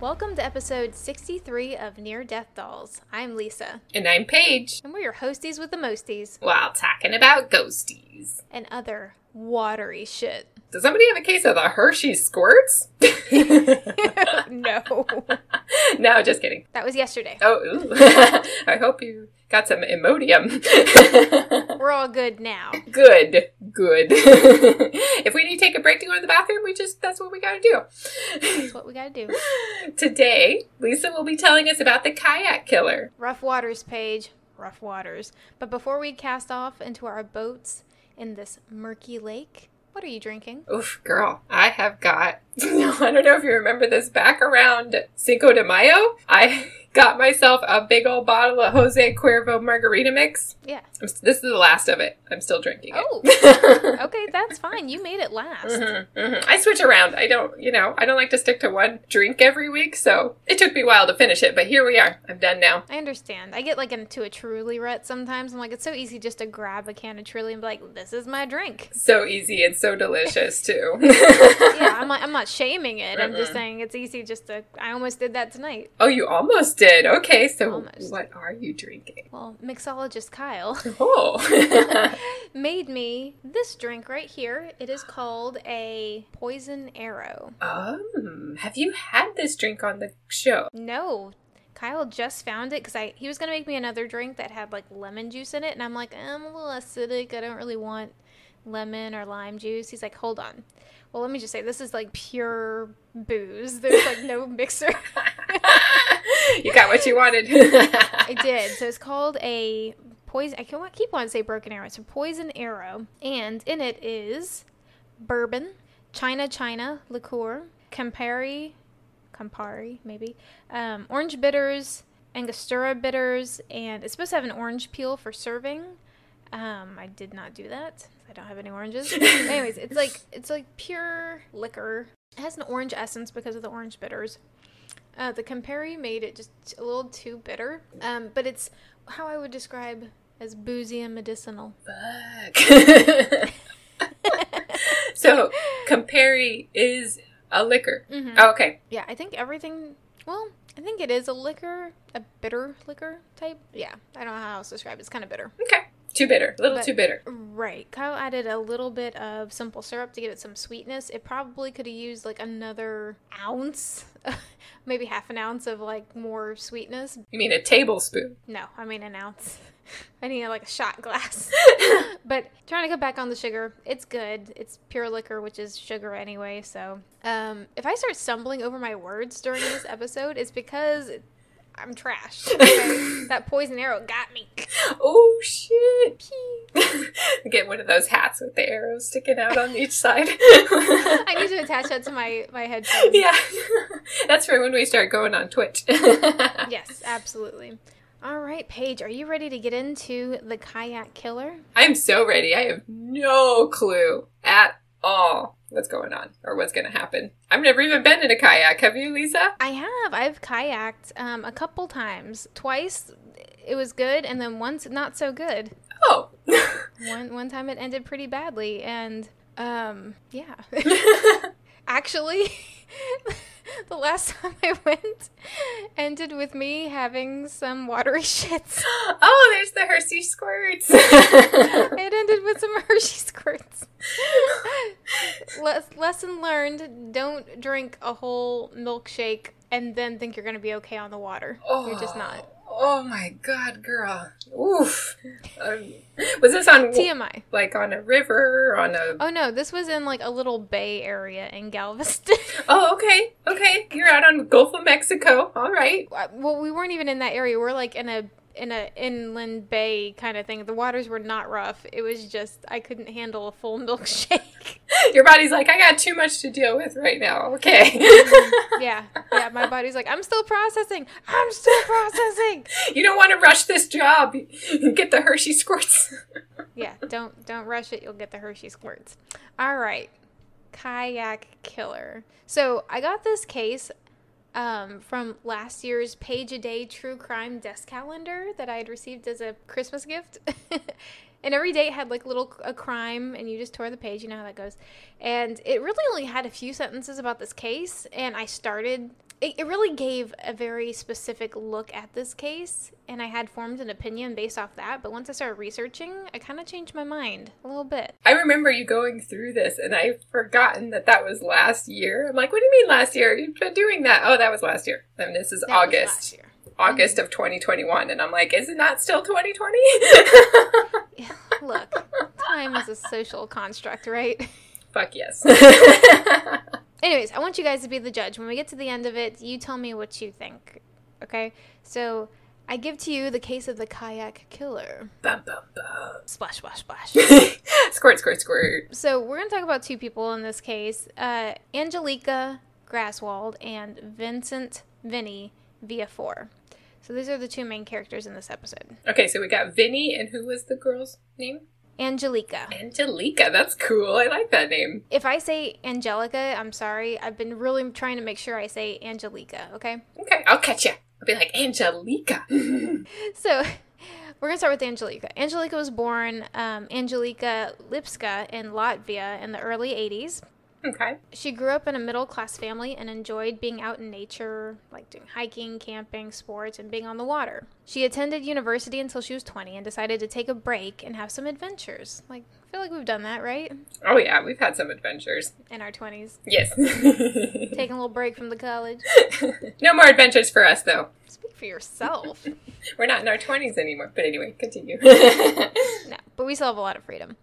Welcome to episode 63 of Near Death Dolls. I'm Lisa, And I'm Paige. and we're your hosties with the mosties While talking about ghosties. and other watery shit. Does somebody have a case of the Hershey squirts? no. no, just kidding. That was yesterday. Oh. I hope you got some Imodium. We're all good now. good, good. if we need to take a break to go to the bathroom, we just, that's what we gotta do. That's what we gotta do. Today, Lisa will be telling us about the kayak killer. Rough waters, Paige. Rough waters. But before we cast off into our boats in this murky lake, what are you drinking? Oof, girl, I have got. I don't know if you remember this. Back around Cinco de Mayo, I got myself a big old bottle of Jose Cuervo margarita mix. Yeah. This is the last of it. I'm still drinking it. Oh, okay, that's fine. You made it last. Mhm, mhm. I switch around. I don't, you know, I don't like to stick to one drink every week, so it took me a while to finish it, but here we are. I'm done now. I understand. I get like into a Truly rut sometimes. I'm like, it's so easy just to grab a can of Truly and be like, this is my drink. So easy and so delicious too. yeah, I'm not, I'm not shaming it. I'm just saying it's easy just to. I almost did that tonight. Oh, you almost did. Okay, so Almost. what are you drinking? Well, mixologist Kyle Oh. made me this drink right here. It is called a poison arrow. um, have you had this drink on the show? No. Kyle just found it because I he was gonna make me another drink that had like lemon juice in it, and I'm like, I'm a little acidic. I don't really want lemon or lime juice. He's like, hold on. Well, let me just say, this is like pure booze. There's like no mixer. you got what you wanted. I did. So it's called a poison. I can't keep wanting to say broken arrow. It's a poison arrow, and in it is bourbon, China China liqueur, Campari, Campari maybe, um, orange bitters, Angostura bitters, and it's supposed to have an orange peel for serving. Um, I did not do that. I don't have any oranges. Anyways, it's like it's like pure liquor. It has an orange essence because of the orange bitters. Uh, the Campari made it just a little too bitter, um, but it's how I would describe as boozy and medicinal. Fuck. so, Campari is a liquor. Mhm. Oh, okay. Yeah, I think everything. Well, I think it is a liquor, a bitter liquor type. Yeah, I don't know how else to describe it. It's kind of bitter. Okay. Too bitter. A little But- too bitter. Right. Kyle added a little bit of simple syrup to give it some sweetness. It probably could have used like another ounce, maybe half an ounce of like more sweetness. You mean a tablespoon? No, I mean an ounce. I need like a shot glass. but trying to cut back on the sugar, it's good. It's pure liquor, which is sugar anyway. So, um, if I start stumbling over my words during this episode, it's because I'm trash. Okay? that poison arrow got me. oh, shit. Get one of those hats with the arrows sticking out on each side. I need to attach that to my my headphones. Yeah. That's for when we start going on Twitch. Yes, absolutely. All right, Paige, are you ready to get into the kayak killer? I'm so ready. I have no clue at all what's going on or what's going to happen. I've never even been in a kayak. Have you, Lisa? I have. I've kayaked um, a couple times. Twice it was good, and then once not so good. Oh. One one time it ended pretty badly, and um, yeah. Actually, the last time I went ended with me having some watery shits. oh, there's the Hershey squirts. It ended with some Hershey squirts. Les- lesson learned: don't drink a whole milkshake and then think you're going to be okay on the water. Oh, You're just not. Oh my god, girl. Oof. Um, was this on TMI. like on a river on a Oh no, this was in like a little bay area in Galveston. Oh, okay. Okay. You're out on the Gulf of Mexico. All right. well, we weren't even in that area. We're like in a in a inland bay kind of thing. The waters were not rough. It was just I couldn't handle a full milkshake. Your body's like, I got too much to deal with right now. Okay. yeah, yeah. My body's like I'm still processing. I'm still processing. you don't want to rush this job. Get the Hershey squirts. Yeah, don't don't rush it. You'll get the Hershey squirts. All right, kayak killer. So I got this case um, from last year's page a day true crime desk calendar that I had received as a Christmas gift. and every day it had like little a crime and you just tore the page you know how that goes and it really only had a few sentences about this case and i started it, it really gave a very specific look at this case and i had formed an opinion based off that but once i started researching i kind of changed my mind a little bit I remember you going through this, and I've forgotten that that was last year. I'm like, what do you mean last year? You've been doing that. Oh, that was last year. And this is That August. August of 2021. And I'm like, is it not still 2020? Yeah, look time is a social construct right Fuck yes. Anyways, I want you guys to be the judge. When we get to the end of it, you tell me what you think. Okay? So, I give to you the case of the kayak killer. bum, bum, bum. Splash, splash, splash. squirt, squirt, squirt. so, we're going to talk about two people in this case uh, Angelica Graswald and Vincent Vinny Viafore. So, these are the two main characters in this episode. Okay, so we got Vinny, and who was the girl's name? Angelica. Angelica. That's cool. I like that name. If I say Angelica, I'm sorry. I've been really trying to make sure I say Angelica, okay? Okay, I'll catch you. I'll be like, Angelica. So we're gonna start with Angelica. Angelica was born um, Angelica Lipska in Latvia in the early 80s. Okay. She grew up in a middle class family and enjoyed being out in nature, like doing hiking, camping, sports, and being on the water. She attended university until she was 20 and decided to take a break and have some adventures. Like, I feel like we've done that, right? Oh, yeah, we've had some adventures. In our 20s. Yes. Taking a little break from the college. no more adventures for us, though. Speak for yourself. We're not in our 20s anymore. But anyway, continue. No, but we still have a lot of freedom.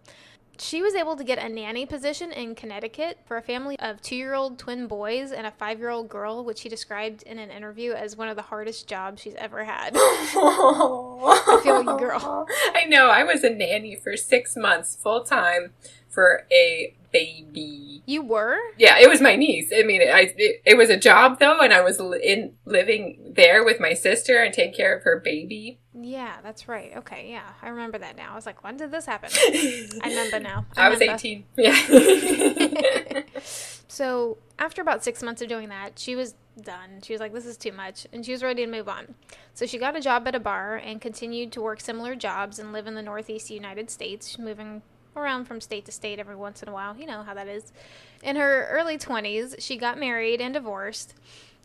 She was able to get a nanny position in Connecticut for a family of two year old twin boys and a five year old girl, which she described in an interview as one of the hardest jobs she's ever had. I feel you, girl. I know. I was a nanny for six months full time for a baby. You were? Yeah, it was my niece. I mean, I it, it was a job though, and I was li- in living there with my sister and taking care of her baby. Yeah, that's right. Okay, yeah. I remember that now. I was like, when did this happen? I remember now. I was remember. eighteen. Yeah. So after about six months of doing that, she was done. She was like, "This is too much," and she was ready to move on. So she got a job at a bar and continued to work similar jobs and live in the Northeast United States, moving around from state to state every once in a while. You know how that is. In her early twenties, she got married and divorced.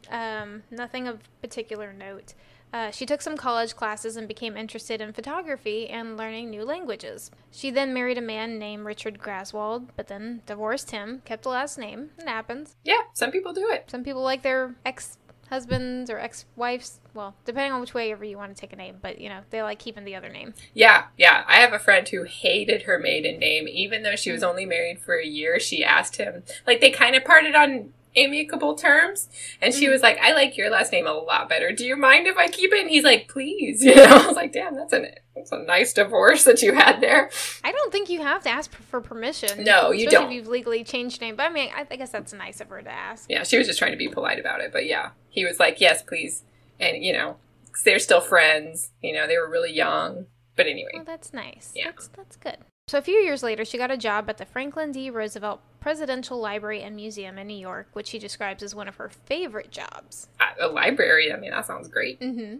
Um, nothing of particular note. Uh, she took some college classes and became interested in photography and learning new languages. She then married a man named Richard Graswald, but then divorced him, kept the last name. It happens. yeah, some people do it. Some people like their ex husbands or ex wives, well, depending on which way ever you want to take a name, but you know, they like keeping the other name. Yeah, yeah. I have a friend who hated her maiden name, even though she was mm. only married for a year. She asked him, like, they kind of parted on amicable terms, and she mm. was like, "I like your last name a lot better. Do you mind if I keep it?" And he's like, "Please." You know, I was like, "Damn, that's a that's a nice divorce that you had there." I don't think you have to ask for permission. No, you don't. if you've legally changed name. But I mean, I, I guess that's nice of her to ask. Yeah, she was just trying to be polite about it, but yeah, he was like, "Yes, please," and you know, 'cause they're still friends. You know, they were really young, but anyway. Well, that's nice. Yeah. That's that's good. So a few years later, she got a job at the Franklin D. Roosevelt Presidential Library and Museum in New York, which she describes as one of her favorite jobs. At a library. I mean, that sounds great. Mm-hmm.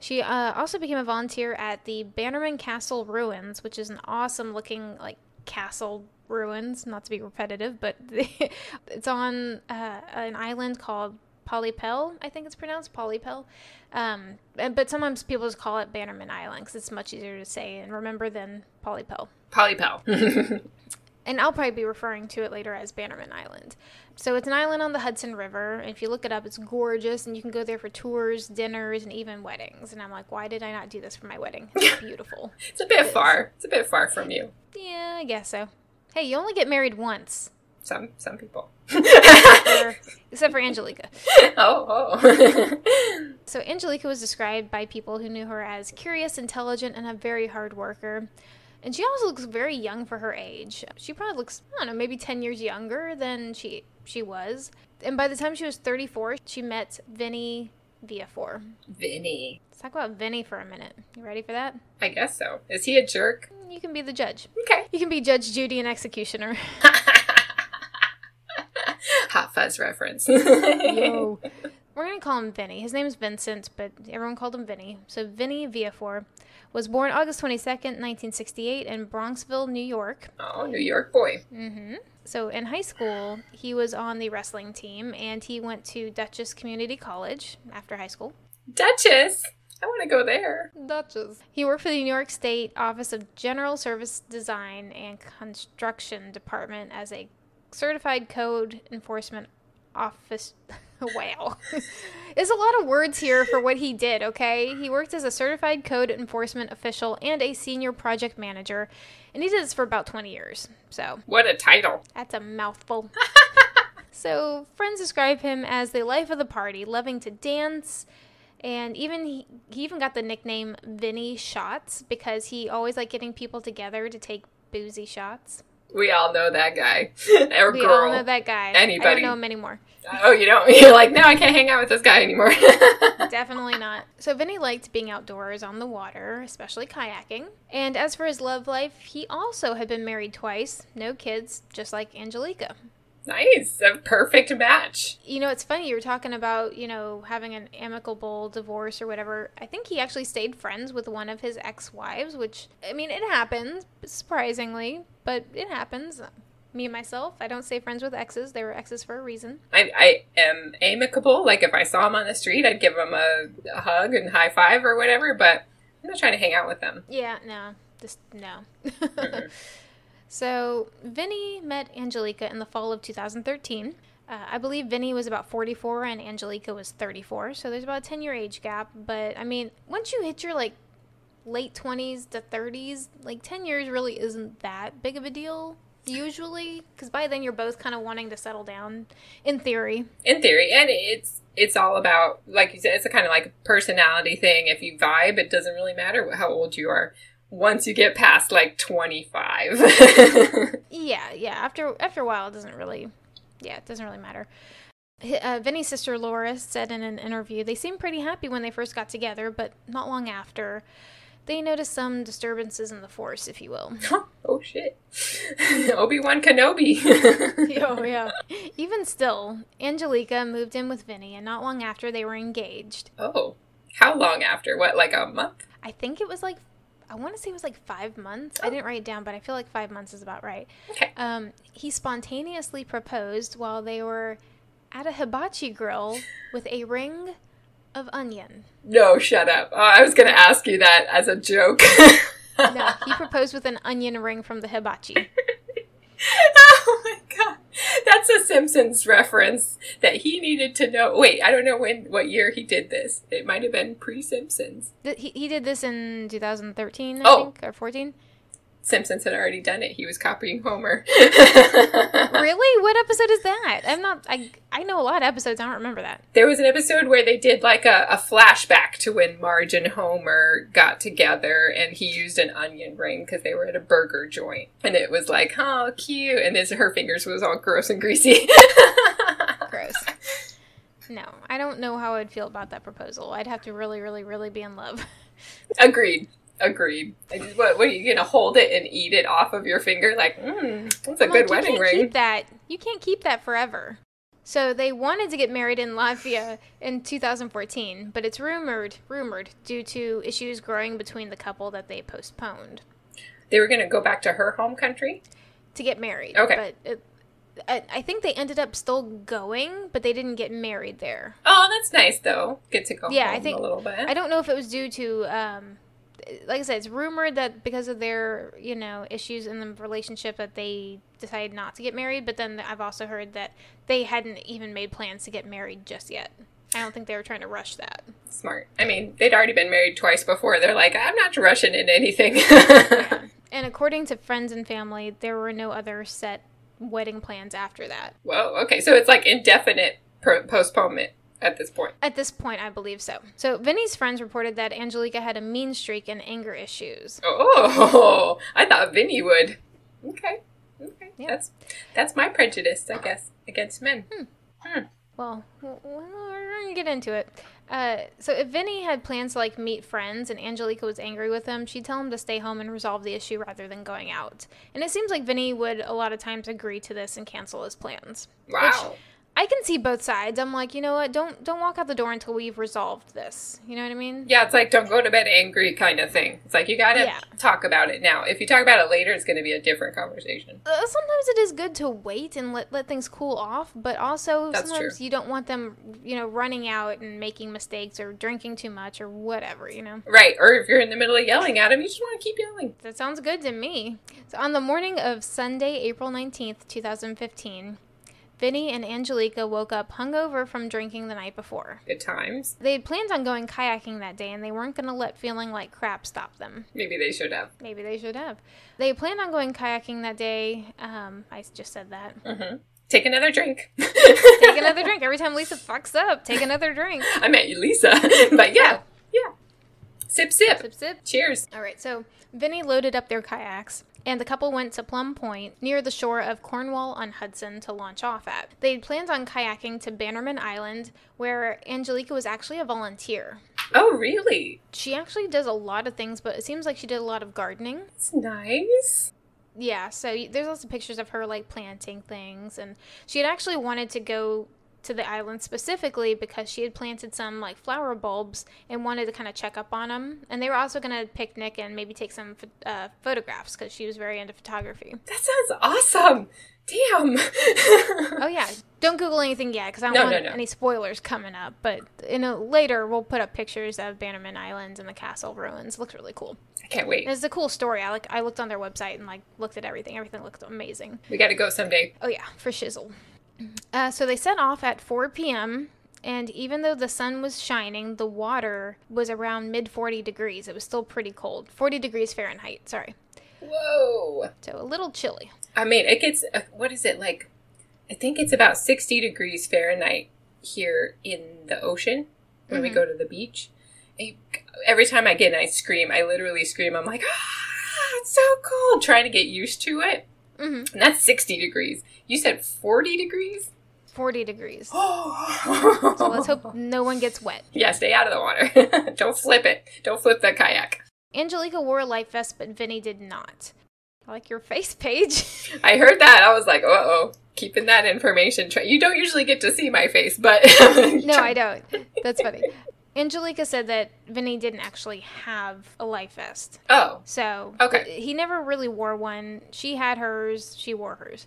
She uh, also became a volunteer at the Bannerman Castle ruins, which is an awesome-looking like castle ruins. Not to be repetitive, but it's on uh, an island called Pollepel. I think it's pronounced Pollepel. Um, and- but sometimes people just call it Bannerman Island because it's much easier to say and remember than Pollepel. Pollepel. And I'll probably be referring to it later as Bannerman Island. So it's an island on the Hudson River. If you look it up, it's gorgeous, and you can go there for tours, dinners, and even weddings. And I'm like, why did I not do this for my wedding? It's beautiful. it's a bit far. It's a bit far from you. yeah, I guess so. Hey, you only get married once, Some some people. or, except for Angelica. oh, oh. So Angelica was described by people who knew her as curious, intelligent, and a very hard worker. And she also looks very young for her age. She probably looks, I don't know, maybe 10 years younger than she she was. And by the time she was 34, she met Vinny Viafore. Vinny. Let's talk about Vinny for a minute. You ready for that? I guess so. Is he a jerk? You can be the judge. Okay. You can be Judge Judy and Executioner. Hot Fuzz reference. Yo. we're going to call him Vinny. His name is Vincent, but everyone called him Vinny. So Vinny Viafore was born August 22nd, 1968 in Bronxville, New York. Oh, New York boy. Mm-hmm. So in high school, he was on the wrestling team and he went to Dutchess Community College after high school. Duchess. I want to go there. Dutchess. He worked for the New York State Office of General Service Design and Construction Department as a certified code enforcement office. wow. There's a lot of words here for what he did, okay? He worked as a certified code enforcement official and a senior project manager, and he did this for about 20 years. So, What a title. that's a mouthful. so, friends describe him as the life of the party, loving to dance, and even he, he even got the nickname Vinny Shots because he always liked getting people together to take boozy shots. We all know that guy. or We girl. all know that guy. I don't know him anymore. Oh, you don't? You're like, no, I can't hang out with this guy anymore. Definitely not. So Vinny liked being outdoors on the water, especially kayaking. And as for his love life, he also had been married twice, no kids, just like Angelica. Nice. A perfect match. You know, it's funny you were talking about, you know, having an amicable divorce or whatever. I think he actually stayed friends with one of his ex-wives, which I mean, it happens, surprisingly, but it happens. Me and myself, I don't stay friends with exes. They were exes for a reason. I, I am amicable. Like, if I saw him on the street, I'd give him a, a hug and high five or whatever, but I'm not trying to hang out with them. Yeah, no, just no. Mm-mm. So Vinny met Angelica in the fall of 2013. Uh, I believe Vinny was about 44 and Angelica was 34, so there's about a 10 year age gap. But I mean, once you hit your like late 20s to 30s, like 10 years really isn't that big of a deal usually, because by then you're both kind of wanting to settle down, in theory. In theory, and it's it's all about, like you said, it's a kind of like personality thing. If you vibe, it doesn't really matter how old you are. Once you get past like 25. Yeah, yeah. After after a while, it doesn't really, yeah, it doesn't really matter. Uh, Vinny's sister Laura said in an interview they seemed pretty happy when they first got together, but not long after, they noticed some disturbances in the force, if you will. oh shit. Obi Wan Kenobi. oh yeah. Even still, Angelica moved in with Vinny, and not long after they were engaged. oh. How long after? What, like a month? I think it was like, I want to say it was like five months. I Oh. didn't write it down, but I feel like five months is about right. Okay. Um, he spontaneously proposed while they were at a hibachi grill with a ring of onion. No, shut up. Oh, I was going to ask you that as a joke. No, he proposed with an onion ring from the hibachi. That's a Simpsons reference that he needed to know. Wait, I don't know when what year he did this. It might have been pre-Simpsons. He, he did this in 2013, I Oh. think, or 14. Simpsons had already done it. He was copying Homer. Really? What episode is that? I'm not. I I know a lot of episodes. I don't remember that. There was an episode where they did like a, a flashback to when Marge and Homer got together and he used an onion ring because they were at a burger joint. And it was like, oh, cute. And then her fingers was all gross and greasy. Gross. No, I don't know how I'd feel about that proposal. I'd have to really, really, really be in love. Agreed. Agreed. What, what are you going to hold it and eat it off of your finger? Like, mmm, that's a I'm good like, wedding ring. Keep that. You can't keep that forever. So they wanted to get married in Latvia in 2014, but it's rumored, rumored, due to issues growing between the couple that they postponed They were going to go back to her home country? to get married. Okay. But it, I, I think they ended up still going, but they didn't get married there. Oh, that's nice, though. Get to go Yeah, I home think- a little bit. I don't know if it was due to, um, like I said, it's rumored that because of their, you know, issues in the relationship that they decided not to get married. But then I've also heard that they hadn't even made plans to get married just yet. I don't think they were trying to rush that. Smart. I mean, they'd already been married twice before. They're like, I'm not rushing into anything. Yeah. and according to friends and family, there were no other set wedding plans after that. Whoa, okay. So it's like indefinite postponement at this point. At this point, I believe so. So Vinny's friends reported that Angelica had a mean streak and anger issues. Oh, I thought Vinny would. Okay. Okay. Yeah. That's that's my prejudice, I guess, against men. Well, w- w- we're gonna get into it. Uh, so if Vinny had plans to like meet friends and Angelica was angry with him, she'd tell him to stay home and resolve the issue rather than going out. And it seems like Vinny would a lot of times agree to this and cancel his plans. Wow. I I can see both sides. I'm like, you know what? Don't don't walk out the door until we've resolved this. You know what I mean? Yeah, it's like don't go to bed angry kind of thing. It's like you gotta Yeah. talk about it now. If you talk about it later, it's gonna be a different conversation. Uh, sometimes it is good to wait and let, let things cool off, but also That's sometimes true. you don't want them, you know, running out and making mistakes or drinking too much or whatever, you know. Right. Or if you're in the middle of yelling at him, you just want to keep yelling. That sounds good to me. So on the morning of Sunday, April 19th, 2015, Vinny and Angelica woke up hungover from drinking the night before. Good times. They had planned on going kayaking that day and they weren't going to let feeling like crap stop them. Maybe they should have. Maybe they should have. They planned on going kayaking that day. Um, I just said that. hmm Take another drink. Take another drink. Every time Lisa fucks up, take another drink. I met you, Lisa. but yeah, yeah. Sip, sip. Sip, sip. Cheers. All right, so Vinny loaded up their kayaks, and the couple went to Plum Point near the shore of Cornwall on Hudson to launch off at. They'd planned on kayaking to Bannerman Island, where Angelica was actually a volunteer. Oh, really? She actually does a lot of things, but it seems like she did a lot of gardening. It's nice. Yeah, so there's lots of pictures of her like planting things, and she had actually wanted to go to the island specifically because she had planted some like flower bulbs and wanted to kind of check up on them. And they were also going to picnic and maybe take some uh, photographs because she was very into photography. That sounds awesome. Damn. Oh yeah, don't Google anything yet because I don't No, want no, no. any spoilers coming up. But in a, later we'll put up pictures of Bannerman Islands and the castle ruins. looks really cool. I can't wait. It's a cool story. I like I looked on their website and like looked at everything. Everything looked amazing. We got to go someday. Oh yeah, for shizzle. Uh, so they set off at 4 p.m. And even though the sun was shining, the water was around mid 40 degrees. It was still pretty cold. 40 degrees Fahrenheit, sorry. Whoa. So a little chilly. I mean, it gets, uh, what is it, like, I think it's about 60 degrees Fahrenheit here in the ocean when we Mhm. go to the beach. I- every time I get and I scream, I literally scream. I'm like, ah, it's so cold, trying to get used to it. Hmm And that's 60 degrees. You said 40 degrees? 40 degrees. so let's hope no one gets wet. Yeah, stay out of the water. Don't flip it. Don't flip the kayak. Angelica wore a life vest, but Vinny did not. I like your face page. I heard that. I was like, uh oh. Keeping that information. Tra- you don't usually get to see my face, but. no, I don't. That's funny. Angelica said that Vinny didn't actually have a life vest. Oh, So Okay. he never really wore one. She had hers. She wore hers.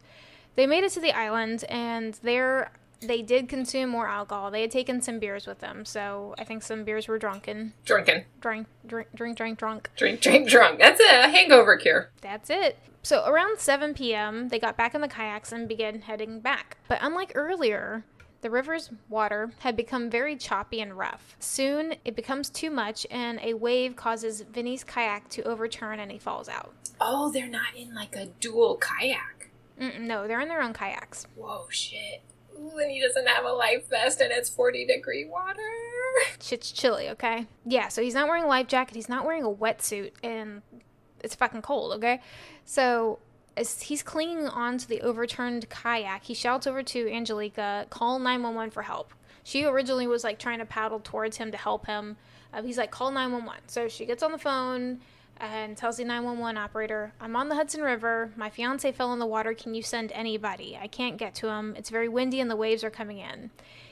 They made it to the island, and there they did consume more alcohol. They had taken some beers with them, so I think some beers were drunken. Drunken. Drink, drink, drink, drink, drunk. Drink, drink, drunk. That's a hangover cure. That's it. So around 7 p.m., they got back in the kayaks and began heading back. But unlike earlier, the river's water had become very choppy and rough. Soon, it becomes too much, and a wave causes Vinny's kayak to overturn and he falls out. Oh, they're not in like a dual kayak. Mm-mm, no, they're in their own kayaks. Whoa, shit. He doesn't have a life vest and it's 40 degree water. Shit's chilly, okay? Yeah, so he's not wearing a life jacket, he's not wearing a wetsuit, and it's fucking cold, okay? So as he's clinging on to the overturned kayak, he shouts over to Angelica, call 911 for help. She originally was like trying to paddle towards him to help him. Uh, he's like, call 911. So she gets on the phone and tells the 911 operator, I'm on the Hudson River. My fiance fell in the water. Can you send anybody? I can't get to him. It's very windy and the waves are coming in.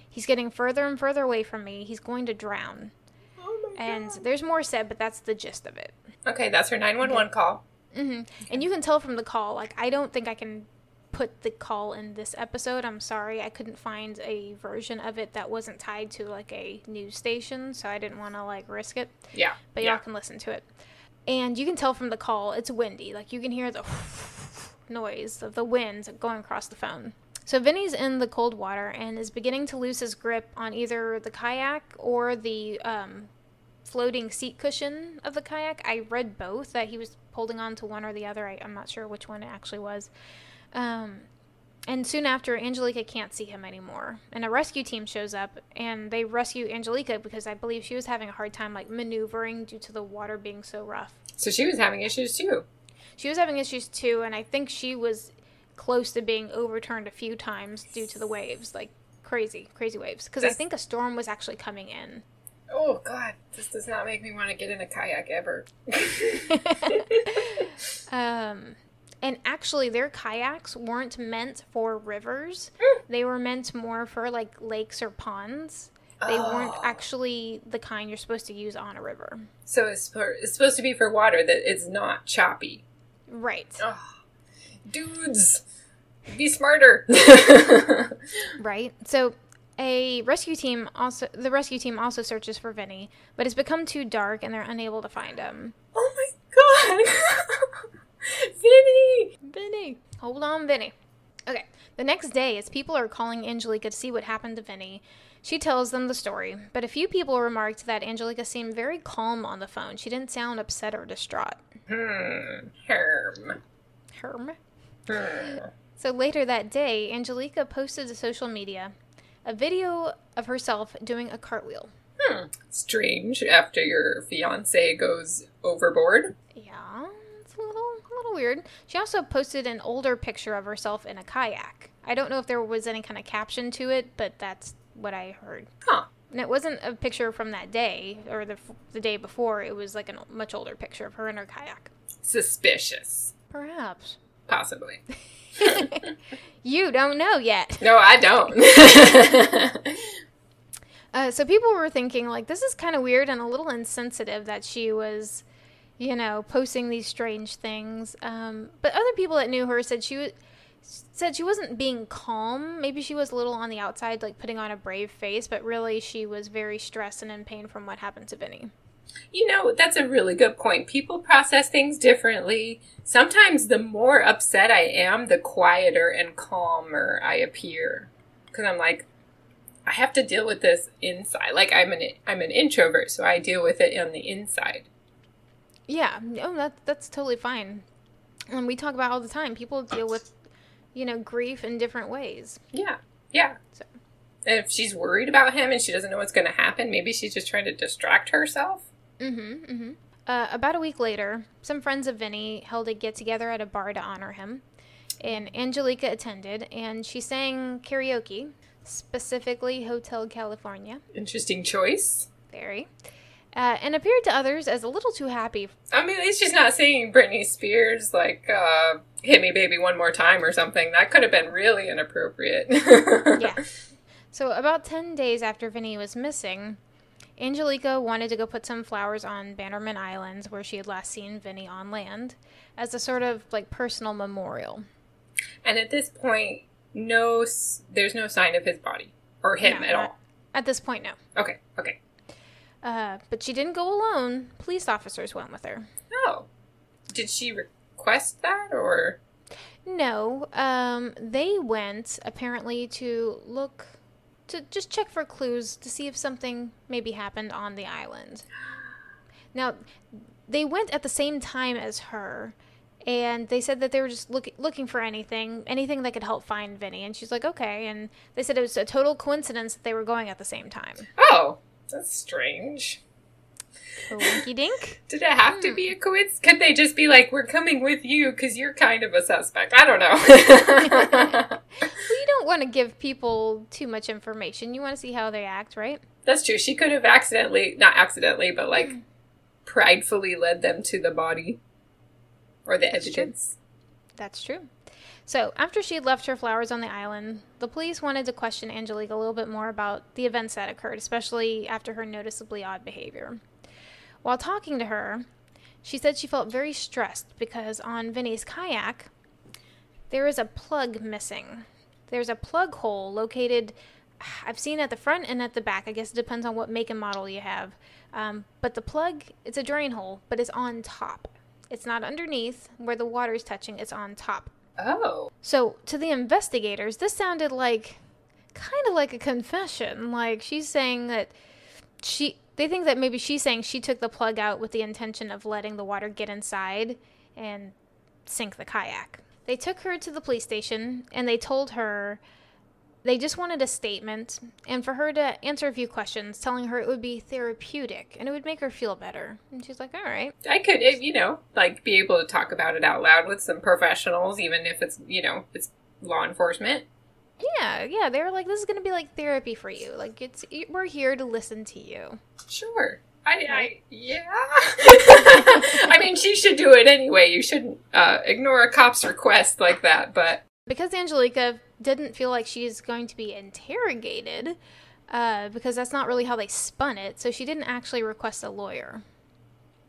He's getting further and further away from me. He's going to drown. Oh my And there's more said, but that's the gist of it. Okay, that's her 911 call. Hmm And you can tell from the call, like, I don't think I can put the call in this episode. I'm sorry. I couldn't find a version of it that wasn't tied to, like, a news station, so I didn't want to, like, risk it. Yeah. But yeah. y'all can listen to it. And you can tell from the call, it's windy. Like, you can hear the noise of the wind going across the phone. So Vinny's in the cold water and is beginning to lose his grip on either the kayak or the um, floating seat cushion of the kayak. I read both that he was holding on to one or the other. I, I'm not sure which one it actually was. Um, and soon after, Angelica can't see him anymore, and a rescue team shows up, and they rescue Angelica because I believe she was having a hard time like maneuvering due to the water being so rough. So she was having issues too. She was having issues too, and I think she was close to being overturned a few times due to the waves, like crazy, crazy waves. Because I think a storm was actually coming in. Oh god, this does not make me want to get in a kayak ever. um, And actually, their kayaks weren't meant for rivers. Hmm. They were meant more for like lakes or ponds. They weren't Oh. actually the kind you're supposed to use on a river. So it's, for, it's supposed to be for water that is not choppy. Right. Oh, dudes, be smarter. Right. So a rescue team also the rescue team also searches for Vinny, but it's become too dark and they're unable to find him. oh my god, Vinny! Vinny. Hold on, Vinny. Okay. The next day, as people are calling Angelica to see what happened to Vinny, she tells them the story. But a few people remarked that Angelica seemed very calm on the phone. She didn't sound upset or distraught. Hmm, Herm. Herm. Hmm. So later that day, Angelica posted to social media a video of herself doing a cartwheel. Hmm. Strange after your fiance goes overboard. Yeah, it's a little, a little weird. She also posted an older picture of herself in a kayak. I don't know if there was any kind of caption to it, but that's what I heard. Huh. And it wasn't a picture from that day or the, the day before. It was like a much older picture of her in her kayak. Suspicious. Perhaps. Possibly. You don't know yet. No, I don't. Uh, so people were thinking, like, this is kind of weird and a little insensitive that she was, you know, posting these strange things. Um, but other people that knew her said she was. Said she wasn't being calm. Maybe she was a little on the outside, like putting on a brave face, but really she was very stressed and in pain from what happened to Vinny. You know, that's a really good point. People process things differently. Sometimes the more upset I am, the quieter and calmer I appear. Because I'm like, I have to deal with this inside. Like I'm an I'm an introvert, so I deal with it on the inside. Yeah, no, that that's totally fine. And we talk about all the time. People deal with, you know, grief in different ways. Yeah, yeah. So- And if she's worried about him and she doesn't know what's going to happen, maybe she's just trying to distract herself. Mm-hmm. Mm-hmm. Uh, about a week later, some friends of Vinny held a get together at a bar to honor him, and Angelica attended, and she sang karaoke, specifically Hotel California. Interesting choice. Very. Uh, and appeared to others as a little too happy. I mean, at least she's not singing Britney Spears like uh, "Hit Me, Baby, One More Time" or something. That could have been really inappropriate. Yeah. So, about 10 days after Vinny was missing, Angelica wanted to go put some flowers on Bannerman Islands, where she had last seen Vinny on land, as a sort of like personal memorial. And at this point, no, there's no sign of his body or him No, at all. At this point, no. Okay, okay. Uh, but she didn't go alone. Police officers went with her. Oh, did she request that or? No, um, they went apparently to look, to just check for clues to see if something maybe happened on the island. Now, they went at the same time as her, and they said that they were just look, looking for anything, anything that could help find Vinny. And she's like, okay. And they said it was a total coincidence that they were going at the same time. Oh, that's strange. Winky dink. Did it have to be a coincidence? Could they just be like, "We're coming with you because you're kind of a suspect"? I don't know. You don't want to give people too much information. You want to see how they act, right? That's true. She could have accidentally, not accidentally, but like hmm. pridefully led them to the body or the That's true. evidence. That's true. So, after she had left her flowers on the island, the police wanted to question Angelique a little bit more about the events that occurred, especially after her noticeably odd behavior. While talking to her, she said she felt very stressed because on Vinny's kayak, there is a plug missing. There's a plug hole located, I've seen at the front and at the back. I guess it depends on what make and model you have. Um, but the plug, it's a drain hole, but it's on top. It's not underneath where the water is touching, it's on top. Oh, So, to the investigators, this sounded like kind of like a confession. Like she's saying that she they think that maybe she's saying she took the plug out with the intention of letting the water get inside and sink the kayak. They took her to the police station and they told her they just wanted a statement and for her to answer a few questions, telling her it would be therapeutic and it would make her feel better. And she's like, "All right." I could, you know, like be able to talk about it out loud with some professionals, even if it's, you know, it's law enforcement. Yeah, yeah, they were like, "This is gonna be like therapy for you. Like, it's we're here to listen to you." Sure. I, I yeah. I mean, she should do it anyway. You shouldn't uh, ignore a cop's request like that. But because Angelica didn't feel like she's going to be interrogated, uh, because that's not really how they spun it. So she didn't actually request a lawyer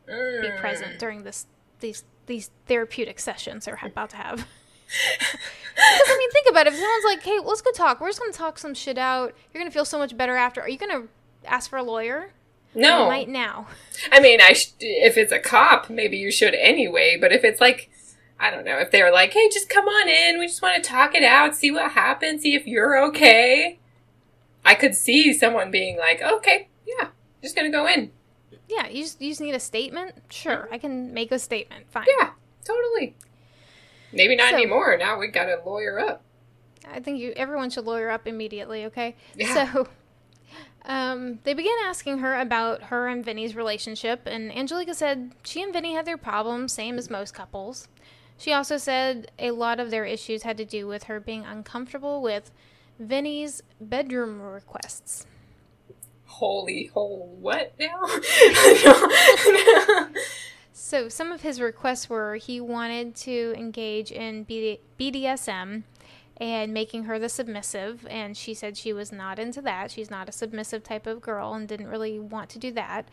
mm. be present during this these these therapeutic sessions they're about to have. Because I mean, think about it. If someone's like, "Hey, let's go talk. We're just gonna talk some shit out. You're gonna feel so much better after." Are you gonna ask for a lawyer? No, right now. I mean, I sh- if it's a cop, maybe you should anyway. But if it's like, I don't know, if they're like, "Hey, just come on in. We just want to talk it out, see what happens, see if you're okay." I could see someone being like, "Okay, yeah, just gonna go in." Yeah, you just you just need a statement. Sure, mm-hmm. I can make a statement. Fine. Yeah, totally. Maybe not So- anymore. Now we got to lawyer up. I think you everyone should lawyer up immediately, okay? Yeah. So um, they began asking her about her and Vinny's relationship, and Angelica said she and Vinny had their problems, same as most couples. She also said a lot of their issues had to do with her being uncomfortable with Vinny's bedroom requests. Holy hole! What now? So some of his requests were he wanted to engage in BD- BDSM and making her the submissive, and she said she was not into that. She's not a submissive type of girl and didn't really want to do that.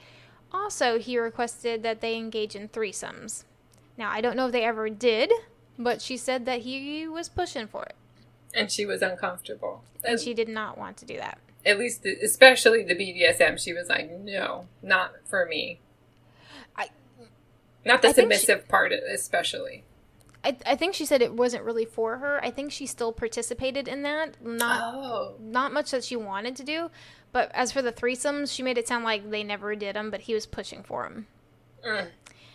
Also, he requested that they engage in threesomes. Now, I don't know if they ever did, but she said that he was pushing for it, and she was uncomfortable. and she did not want to do that. At least, especially the BDSM, she was like, "No, not for me." Not the I think she- submissive part, especially. I, I think she said it wasn't really for her. I think she still participated in that, not Oh, not much that she wanted to do. But as for the threesomes, she made it sound like they never did them, but he was pushing for them. Mm.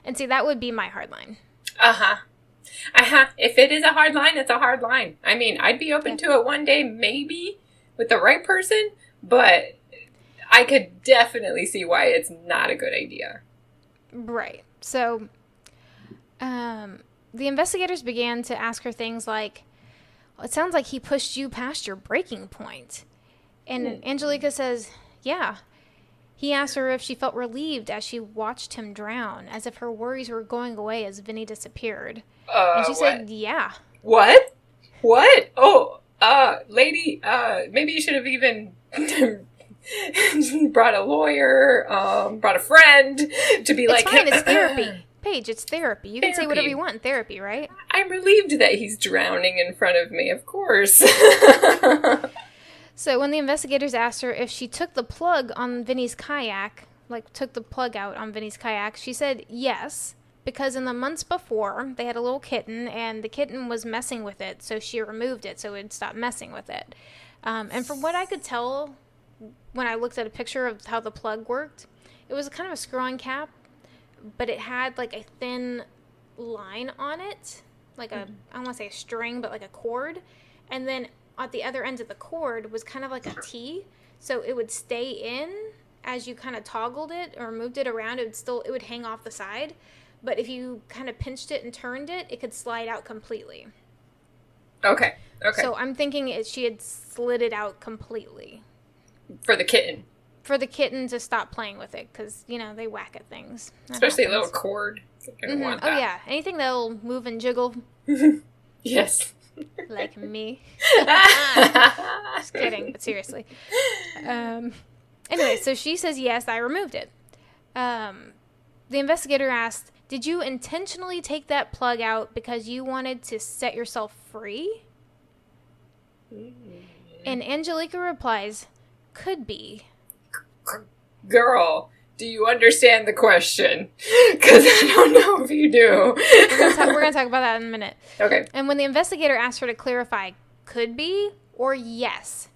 And see, that would be my hard line. uh huh, uh huh. If it is a hard line, it's a hard line. I mean, I'd be open to it one day, maybe with the right person, but I could definitely see why it's not a good idea. Right. So, um, the investigators began to ask her things like, well, "It sounds like he pushed you past your breaking point," and Hmm. Angelica says, "Yeah." He asked her if she felt relieved as she watched him drown, as if her worries were going away as Vinny disappeared. Uh, And she what? said, "Yeah." What? What? Oh, uh, lady, uh, maybe you should have even brought a lawyer, um, brought a friend to be It's like, fine. It's therapy. Paige, it's therapy. You can say whatever you want in therapy, right? I'm relieved that he's drowning in front of me, of course. So when the investigators asked her if she took the plug on Vinny's kayak, like took the plug out on Vinny's kayak, she said yes, because in the months before they had a little kitten and the kitten was messing with it, so she removed it so it would stop messing with it. Um, and from what I could tell when I looked at a picture of how the plug worked, it was kind of a screw-on cap, but it had like a thin line on it, like a mm. I don't want to say a string, but like a cord, and then at the other end of the cord was kind of like a T, so it would stay in as you kind of toggled it or moved it around. It would still it would hang off the side, but if you kind of pinched it and turned it, it could slide out completely. okay, okay. So I'm thinking it, she had slid it out completely For the kitten, for the kitten to stop playing with it because you know they whack at things, That especially a little cord. Mhm. Oh that. yeah, anything that'll move and jiggle Yes. like me. Just kidding, but seriously. Um, anyway, so she says yes, I removed it. Um, the investigator asked, "Did you intentionally take that plug out because you wanted to set yourself free?" And Angelica replies, "Could be." Girl, do you understand the question? Because I don't know if you do. We're gonna, talk, we're gonna talk about that in a minute. okay. And when the investigator asked her to clarify, could be or yes,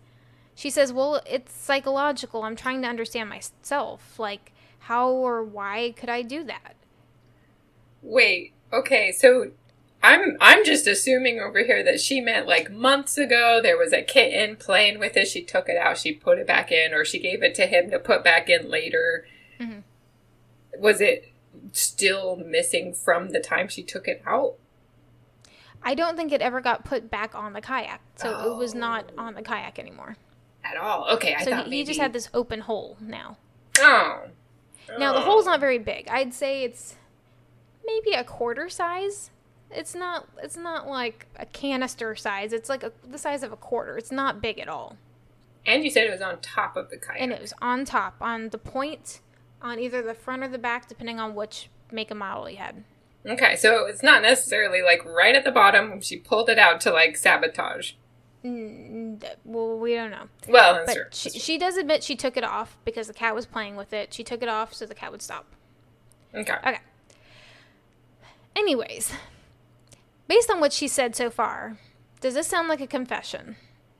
she says, Well, it's psychological. I'm trying to understand myself. Like, how or why could I do that? Wait. Okay. So I'm I'm just assuming over here that she meant like months ago there was a kitten playing with it. She took it out. She put it back in, or she gave it to him to put back in later. Mhm. Was it still missing from the time she took it out? I don't think it ever got put back on the kayak. So it was not Oh. on the kayak anymore. At all? Okay. I so thought he, maybe. he just had this open hole now. Oh. Now, oh. the hole's not very big. I'd say it's maybe a quarter size. It's not. It's not like a canister size. It's like a, the size of a quarter. It's not big at all. And you said it was on top of the kayak. And it was on top, on the point, on either the front or the back, depending on which make and model you had. Okay, so it's not necessarily like right at the bottom. She pulled it out to like sabotage. Mm, well, we don't know. Well, But she, she does admit she took it off because the cat was playing with it. She took it off so the cat would stop. Okay. Okay. Anyways, based on what she said so far, does this sound like a confession?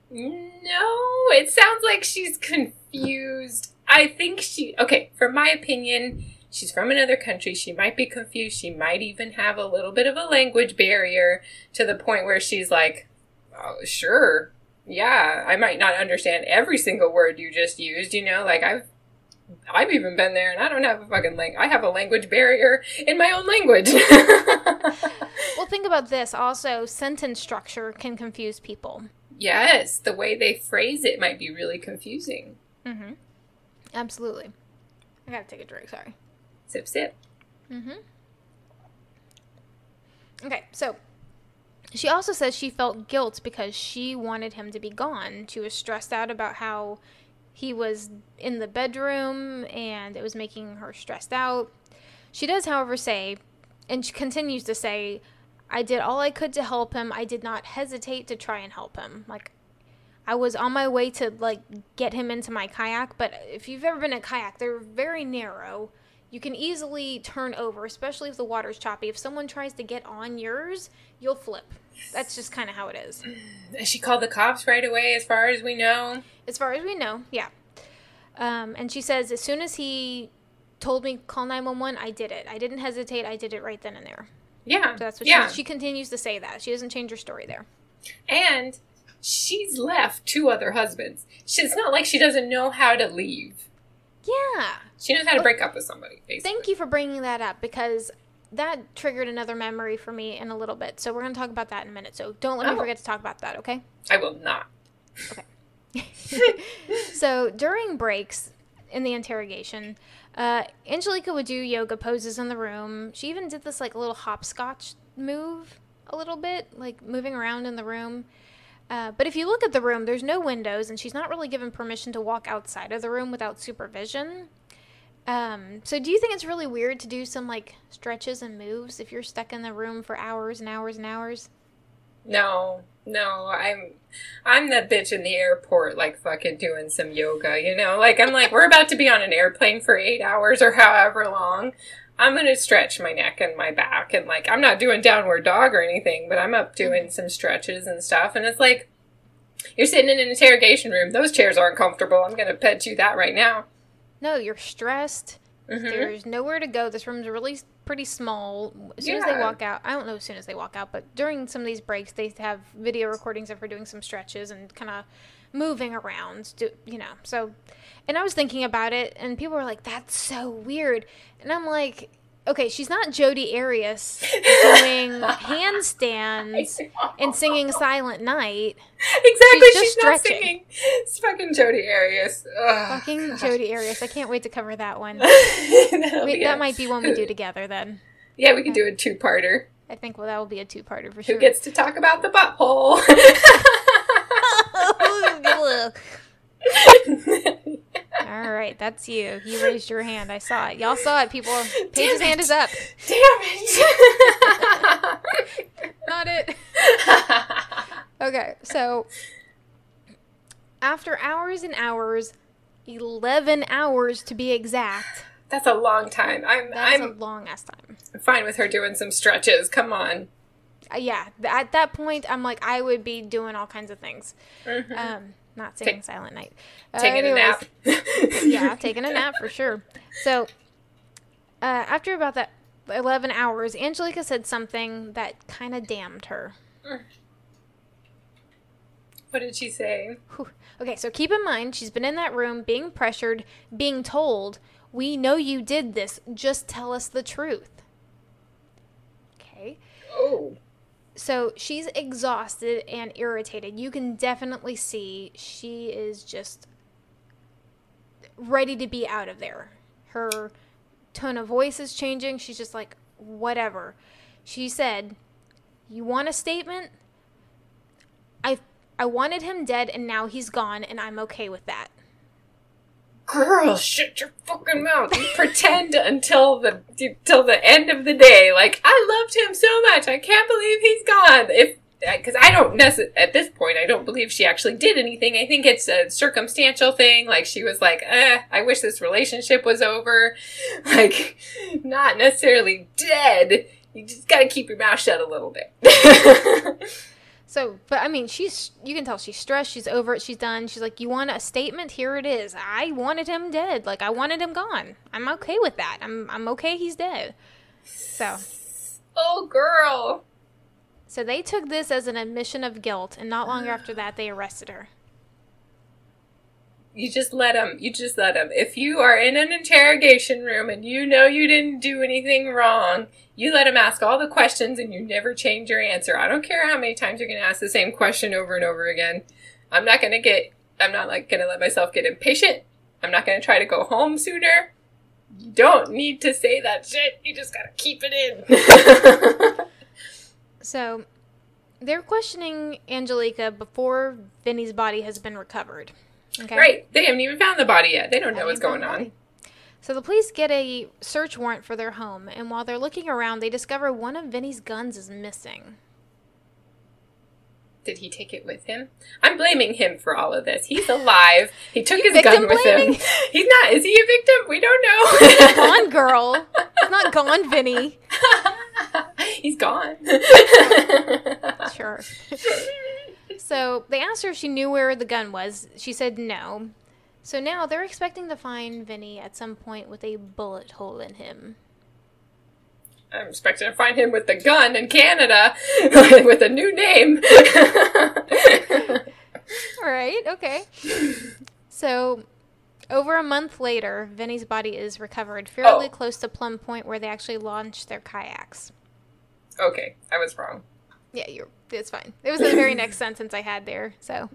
No, it sounds like she's confused. I think she, okay, for my opinion, she's from another country. She might be confused. She might even have a little bit of a language barrier to the point where she's like, oh, sure. Yeah, I might not understand every single word you just used, you know, like I've I've even been there and I don't have a fucking like I have a language barrier in my own language. Think about this. Also, sentence structure can confuse people. yes, the way they phrase it might be really confusing. Mm-hmm. Absolutely. I gotta take a drink. Sorry. Sip sip. Mm-hmm. Okay, so she also says she felt guilt because she wanted him to be gone. She was stressed out about how he was in the bedroom and it was making her stressed out. She does, however, say, and she continues to say, I did all I could to help him. I did not hesitate to try and help him. Like, I was on my way to, like, get him into my kayak, but if you've ever been in a kayak, they're very narrow you can easily turn over, especially if the water's choppy. If someone tries to get on yours, you'll flip. That's just kind of how it is. She called the cops right away, as far as we know. As far as we know, yeah. Um, and she says, as soon as he told me call 911, I did it. I didn't hesitate. I did it right then and there. Yeah, So that's what yeah. she, she continues to say that. She doesn't change her story there. and she's left two other husbands. She, it's not like she doesn't know how to leave. Yeah. She knows how to break up with somebody. Basically. Thank you for bringing that up because that triggered another memory for me in a little bit. So we're going to talk about that in a minute. So don't let me Oh. forget to talk about that, okay? I will not. Okay. so during breaks in the interrogation, uh, Angelica would do yoga poses in the room. She even did this like little hopscotch move a little bit, like moving around in the room. Uh, but if you look at the room, there's no windows, and she's not really given permission to walk outside of the room without supervision. Um, so, do you think it's really weird to do some like stretches and moves if you're stuck in the room for hours and hours and hours? No, no, I'm I'm that bitch in the airport like fucking doing some yoga, you know? Like I'm like we're about to be on an airplane for 8 hours or however long. I'm going to stretch my neck and my back and like I'm not doing downward dog or anything, but I'm up mm-hmm. doing some stretches and stuff and it's like you're sitting in an interrogation room. Those chairs aren't comfortable. I'm going to pet you that right now. No, you're stressed. Mhm. There's nowhere to go. This room's really pretty small. As soon as they walk out, I don't know as soon as they walk out, but during some of these breaks, they have video recordings of her doing some stretches and kind of moving around, do, you know. So, and I was thinking about it, and people were like, that's so weird. And I'm like, okay, she's not Jodi Arias doing handstands and singing Silent Night. Exactly. She's She's, not stretching. singing. It's fucking Jodi Arias. Ugh. Fucking Jodi Arias. I can't wait to cover that one. We, that might be one we do together then. Yeah, we could do a two-parter. I think well that will be a two-parter for sure. Who gets to talk about the butthole? All right, that's you. You raised your hand. I saw it. Y'all saw it, people. Paige's Damn hand it. is up. Damn it! Not it. Okay, so after hours and hours, 11 hours to be exact, That's a long time. I'm that's a I'm long ass time. I'm fine with her doing some stretches. Come on. Uh, yeah, at that point, I'm like, I would be doing all kinds of things. Mhm. Um, not singing Take- Silent Night. Uh, Taking a nap. yeah, taking a nap for sure. So, uh, after about that 11 hours, Angelica said something that kind of damned her. What did she say? Whew. Okay, so keep in mind, she's been in that room being pressured, being told, We know you did this, just tell us the truth. Okay, Oh. So she's exhausted and irritated. You can definitely see she is just ready to be out of there. Her tone of voice is changing. She's just like, whatever. She said, You want a statement? I I wanted him dead and now he's gone and I'm okay with that. Girl, shut your fucking mouth. You pretend until the till the end of the day. Like I loved him so much. I can't believe he's gone. If because I don't necessarily at this point I don't believe she actually did anything. I think it's a circumstantial thing. Like she was like, eh, I wish this relationship was over. Like not necessarily dead. You just got to keep your mouth shut a little bit. So, but I mean, she's you can tell she's stressed. She's over it. She's done. She's like, "You want a statement? Here it is. I wanted him dead. Like I wanted him gone. I'm okay with that. I'm I'm okay. He's dead." So, oh girl. So they took this as an admission of guilt, and not long after that, they arrested her. You just let them. You just let them. If you are in an interrogation room and you know you didn't do anything wrong, you let them ask all the questions and you never change your answer. I don't care how many times you're going to ask the same question over and over again. I'm not going to get. I'm not like going to let myself get impatient. I'm not going to try to go home sooner. You don't need to say that shit. You just got to keep it in. so, they're questioning Angelica before Vinny's body has been recovered. Okay. Right. They haven't even found the body yet. They don't know what's going on. So the police get a search warrant for their home, and while they're looking around, they discover one of Vinny's guns is missing. Did he take it with him? I'm blaming him for all of this. He's alive. He took his gun with blaming? him. He's not. Is he a victim? We don't know. gone, girl. He's not gone, Vinny. He's gone. sure. So they asked her if she knew where the gun was. She said no. So now they're expecting to find Vinny at some point with a bullet hole in him. I'm expecting to find him with the gun in Canada with a new name. All right, okay. So, over a month later, Vinny's body is recovered fairly oh. close to Plum Point where they actually launched their kayaks. Okay, I was wrong. Yeah, you're. It's fine. It was the very next sentence I had there. So.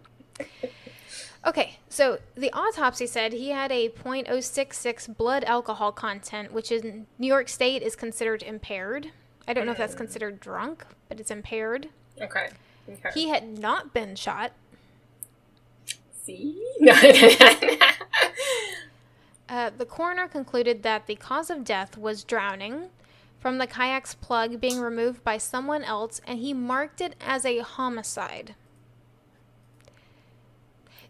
Okay, so the autopsy said he had a .066 blood alcohol content, which in New York State is considered impaired. I don't know if that's mm. considered drunk, but it's impaired. Okay. okay. He had not been shot. See? uh, the coroner concluded that the cause of death was drowning, from the kayak's plug being removed by someone else, and he marked it as a homicide.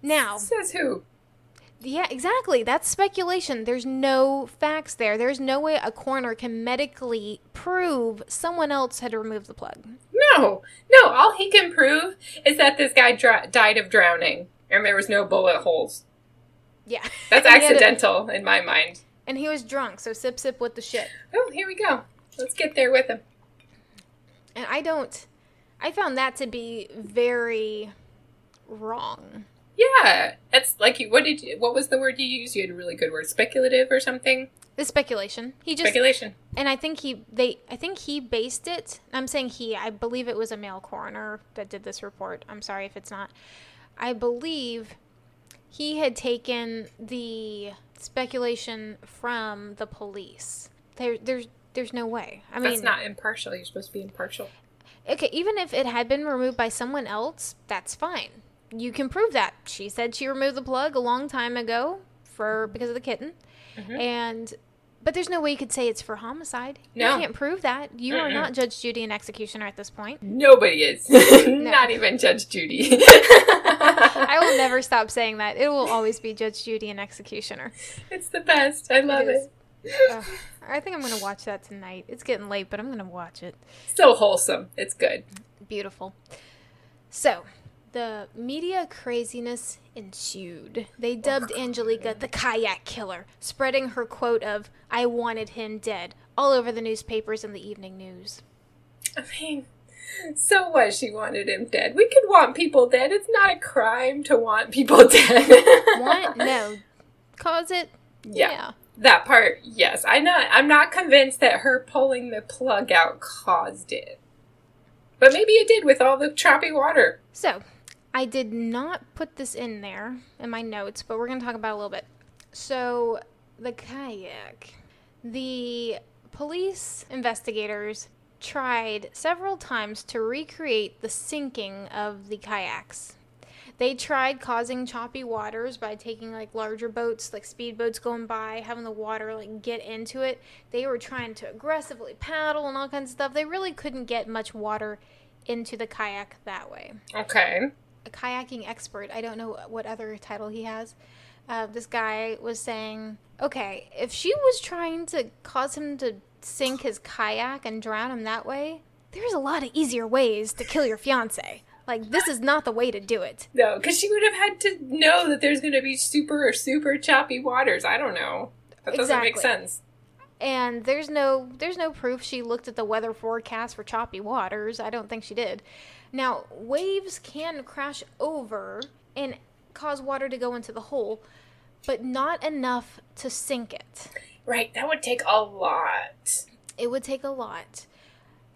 Now, says who? Yeah, exactly. That's speculation. There's no facts there. There's no way a coroner can medically prove someone else had removed the plug. No, no. All he can prove is that this guy dr- died of drowning, and there was no bullet holes. Yeah, that's accidental a, in my mind. And he was drunk, so sip sip with the shit. Oh, here we go. Let's get there with him. And I don't. I found that to be very wrong. Yeah, it's like you. What did you? What was the word you used? You had a really good word, speculative or something. The speculation. He just speculation. And I think he they I think he based it. I'm saying he. I believe it was a male coroner that did this report. I'm sorry if it's not. I believe he had taken the speculation from the police. There, there's there's no way. I mean, that's not impartial. You're supposed to be impartial. Okay, even if it had been removed by someone else, that's fine. You can prove that. She said she removed the plug a long time ago for because of the kitten. Mm-hmm. And but there's no way you could say it's for homicide. No. You can't prove that. You Mm-mm. are not Judge Judy and executioner at this point. Nobody is. not even Judge Judy. I will never stop saying that. It will always be Judge Judy and executioner. It's the best. I love it. it. I think I'm going to watch that tonight. It's getting late, but I'm going to watch it. So wholesome. It's good. Beautiful. So, the media craziness ensued. They dubbed Angelica the kayak killer, spreading her quote of, I wanted him dead, all over the newspapers and the evening news. I mean, so what? She wanted him dead. We could want people dead. It's not a crime to want people dead. want? No. Cause it? Yeah. yeah. That part, yes. I know. I'm not convinced that her pulling the plug out caused it. But maybe it did with all the choppy water. So, I did not put this in there in my notes, but we're going to talk about a little bit. So, the kayak. The police investigators tried several times to recreate the sinking of the kayaks. They tried causing choppy waters by taking like larger boats, like speedboats going by, having the water like get into it. They were trying to aggressively paddle and all kinds of stuff. They really couldn't get much water into the kayak that way. Okay. A kayaking expert, I don't know what other title he has. Uh, this guy was saying, okay, if she was trying to cause him to sink his kayak and drown him that way, there's a lot of easier ways to kill your fiance. Like, this is not the way to do it. No, because she would have had to know that there's going to be super, super choppy waters. I don't know. That doesn't make sense. And there's no there's no proof she looked at the weather forecast for choppy waters. I don't think she did. Now, waves can crash over and cause water to go into the hole, but not enough to sink it. Right, that would take a lot. It would take a lot.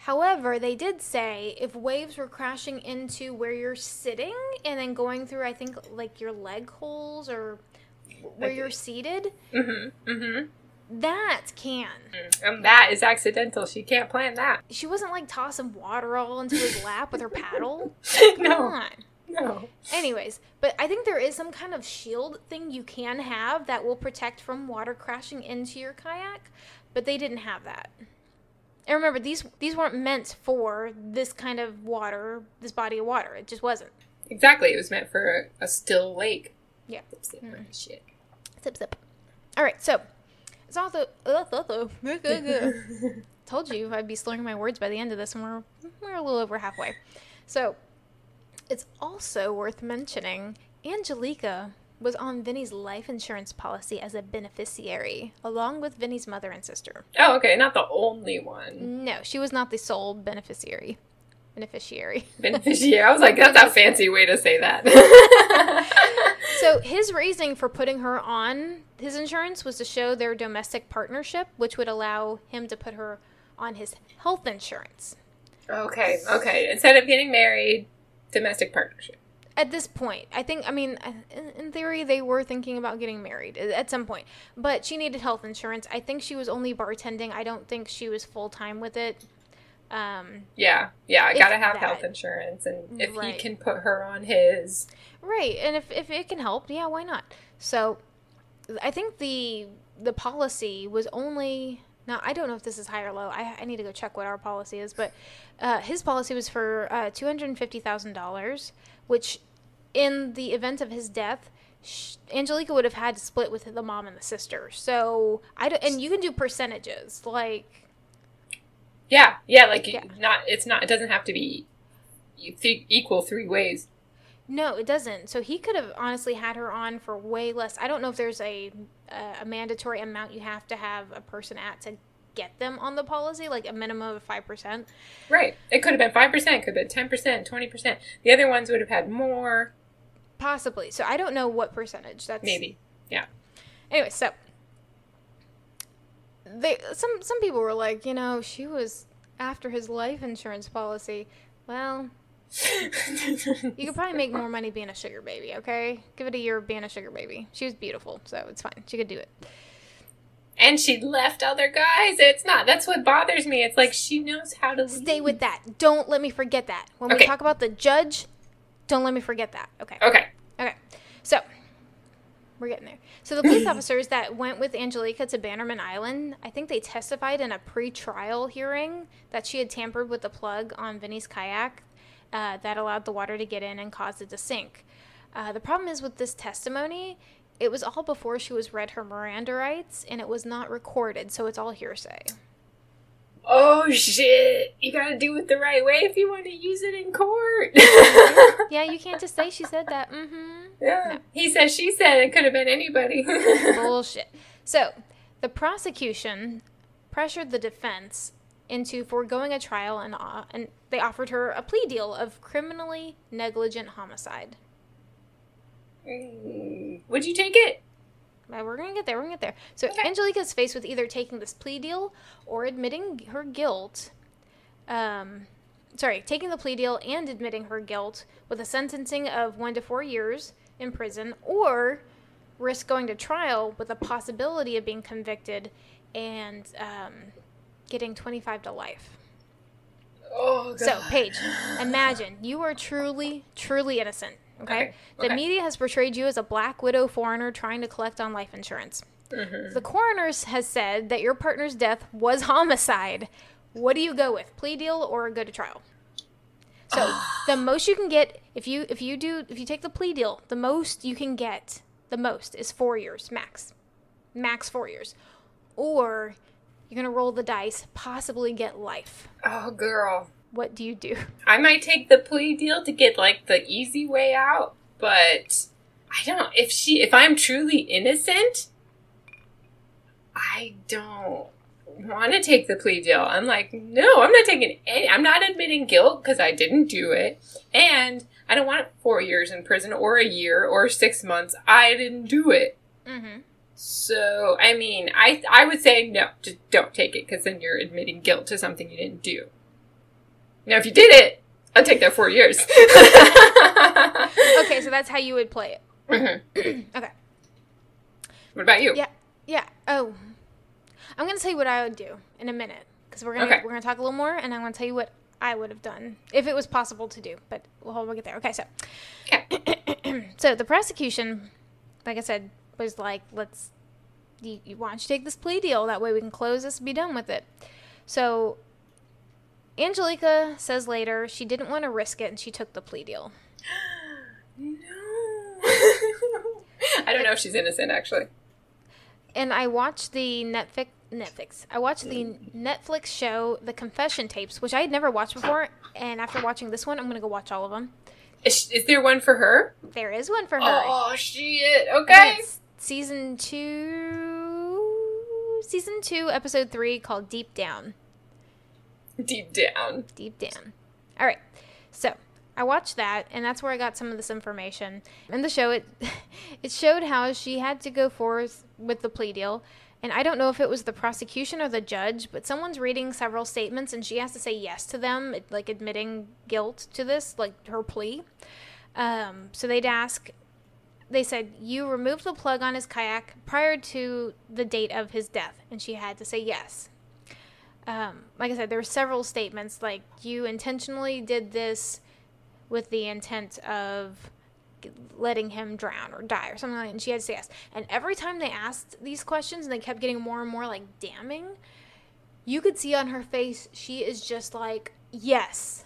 However, they did say if waves were crashing into where you're sitting and then going through, I think, like your leg holes or where Like- you're seated, Mm-hmm. Mm-hmm. that can. And that is accidental. She can't plan that. She wasn't like tossing water all into his lap with her paddle. Come no. on. No. Anyways, but I think there is some kind of shield thing you can have that will protect from water crashing into your kayak, but they didn't have that. And remember, these these weren't meant for this kind of water, this body of water. It just wasn't. Exactly. It was meant for a, a still lake. Yeah. Zip, zip, mm. Shit. Zip zip. All right, so it's uh, also told you I'd be slurring my words by the end of this, and we're we're a little over halfway. So it's also worth mentioning Angelica was on Vinny's life insurance policy as a beneficiary, along with Vinny's mother and sister. Oh, okay. Not the only one. No, she was not the sole beneficiary. Beneficiary. Beneficiary. I was like, that's a fancy way to say that. So his reasoning for putting her on his insurance was to show their domestic partnership, which would allow him to put her on his health insurance. okay. Okay. Instead of getting married, domestic partnership. At this point, I think, I mean, in, theory, they were thinking about getting married at some point, but she needed health insurance. I think she was only bartending. I don't think she was full time with it. Um, Yeah. Yeah. I gotta have that. health insurance, and if Right. he can put her on his, Right, and if, if it can help, yeah, why not? So, I think the the policy was only now. I don't know if this is high or low. I, I need to go check what our policy is, but uh, his policy was for uh, two hundred and fifty thousand dollars, which, in the event of his death. Angelica would have had to split with the mom and the sister. So I don't, and you can do percentages like yeah, yeah, like Yeah. not. It's not. It doesn't have to be equal three ways. No, it doesn't. So he could have honestly had her on for way less. I don't know if there's a a mandatory amount you have to have a person at to get them on the policy, like a minimum of five percent. Right. It could have been five percent. Could have been ten percent, twenty percent. The other ones would have had more. Possibly. So I don't know what percentage. That's Maybe. Yeah. Anyway, so they some some people were like, you know, she was after his life insurance policy. Well, you could probably make more money being a sugar baby, okay? Give it a year of being a sugar baby. She was beautiful, so it's fine. She could do it. and she left other guys. It's not. That's what bothers me. It's like she knows how to Stay lead. with that. Don't let me forget that. When we talk about the judge, don't let me forget that. Okay. Okay. Okay. So, we're getting there. So, the police officers that went with Angelica to Bannerman Island, I think they testified in a pre trial hearing that she had tampered with the plug on Vinny's kayak uh, that allowed the water to get in and caused it to sink. Uh, the problem is with this testimony, it was all before she was read her Miranda rights and it was not recorded, so it's all hearsay. Oh shit! You gotta do it the right way if you want to use it in court. Yeah, you can't just say she said that. Mm hmm. yeah. He said. She said. It could have been anybody. Bullshit. So, the prosecution pressured the defense into foregoing a trial and, uh, and they offered her a plea deal of criminally negligent homicide. Mm, Would you take it? We're going to get there. We're going to get there. So, Okay. Angelica's faced with either taking this plea deal or admitting her guilt. Um, sorry, taking the plea deal and admitting her guilt with a sentencing of one to four years in prison or risk going to trial with the possibility of being convicted and um, getting 25 to life. Oh, God. So, Paige, imagine you are truly, truly innocent. Okay? Okay, The okay. media has portrayed you as a black widow foreigner trying to collect on life insurance. Mm-hmm. The coroner has said that your partner's death was homicide. What do you go with? Plea deal or go to trial? So the most you can get if you if you do if you take the plea deal, the most you can get, the most is four years max, max four years, or you're gonna roll the dice, possibly get life. Oh, girl. What do you do? I might take the plea deal to get like the easy way out, but I don't. If she, if I'm truly innocent, I don't want to take the plea deal. I'm like, no, I'm not taking any. I'm not admitting guilt because I didn't do it, and I don't want four years in prison or a year or six months. I didn't do it. Mm-hmm. So, I mean, I I would say no, just don't take it because then you're admitting guilt to something you didn't do. Now, if you did it, I'd take that four years. Okay, so that's how you would play it. Mhm. Okay. What about you? Yeah. Yeah. Oh, I'm gonna tell you what I would do in a minute because we're gonna Okay. we're gonna talk a little more, and I'm gonna tell you what I would have done if it was possible to do. But we'll hold we'll get there. Okay, so Okay. so the prosecution, like I said, was like, let's you, you why don't you take this plea deal? That way we can close this and be done with it. So Angelica says later she didn't want to risk it and she took the plea deal. No. I don't know if she's innocent, actually. and I watched the Netflix Netflix. I watched the Netflix show The Confession Tapes, which I had never watched before. And after watching this one, I'm gonna go watch all of them. Is, is there one for her? There is one for her. Oh, shit. Okay. season two, season two, episode three, called Deep Down. Deep down. Deep Down. All right, so I watched that, and that's where I got some of this information. In the show, it it showed how she had to go forth with the plea deal, and I don't know if it was the prosecution or the judge, but someone's reading several statements, and she has to say yes to them, like admitting guilt to this, like her plea. Um, so they'd ask. They said, You removed the plug on his kayak prior to the date of his death. And she had to say yes um, like I said, there were several statements like you intentionally did this with the intent of letting him drown or die or something like that. And she had to say yes. And every time they asked these questions and they kept getting more and more like damning, you could see on her face she is just like, yes.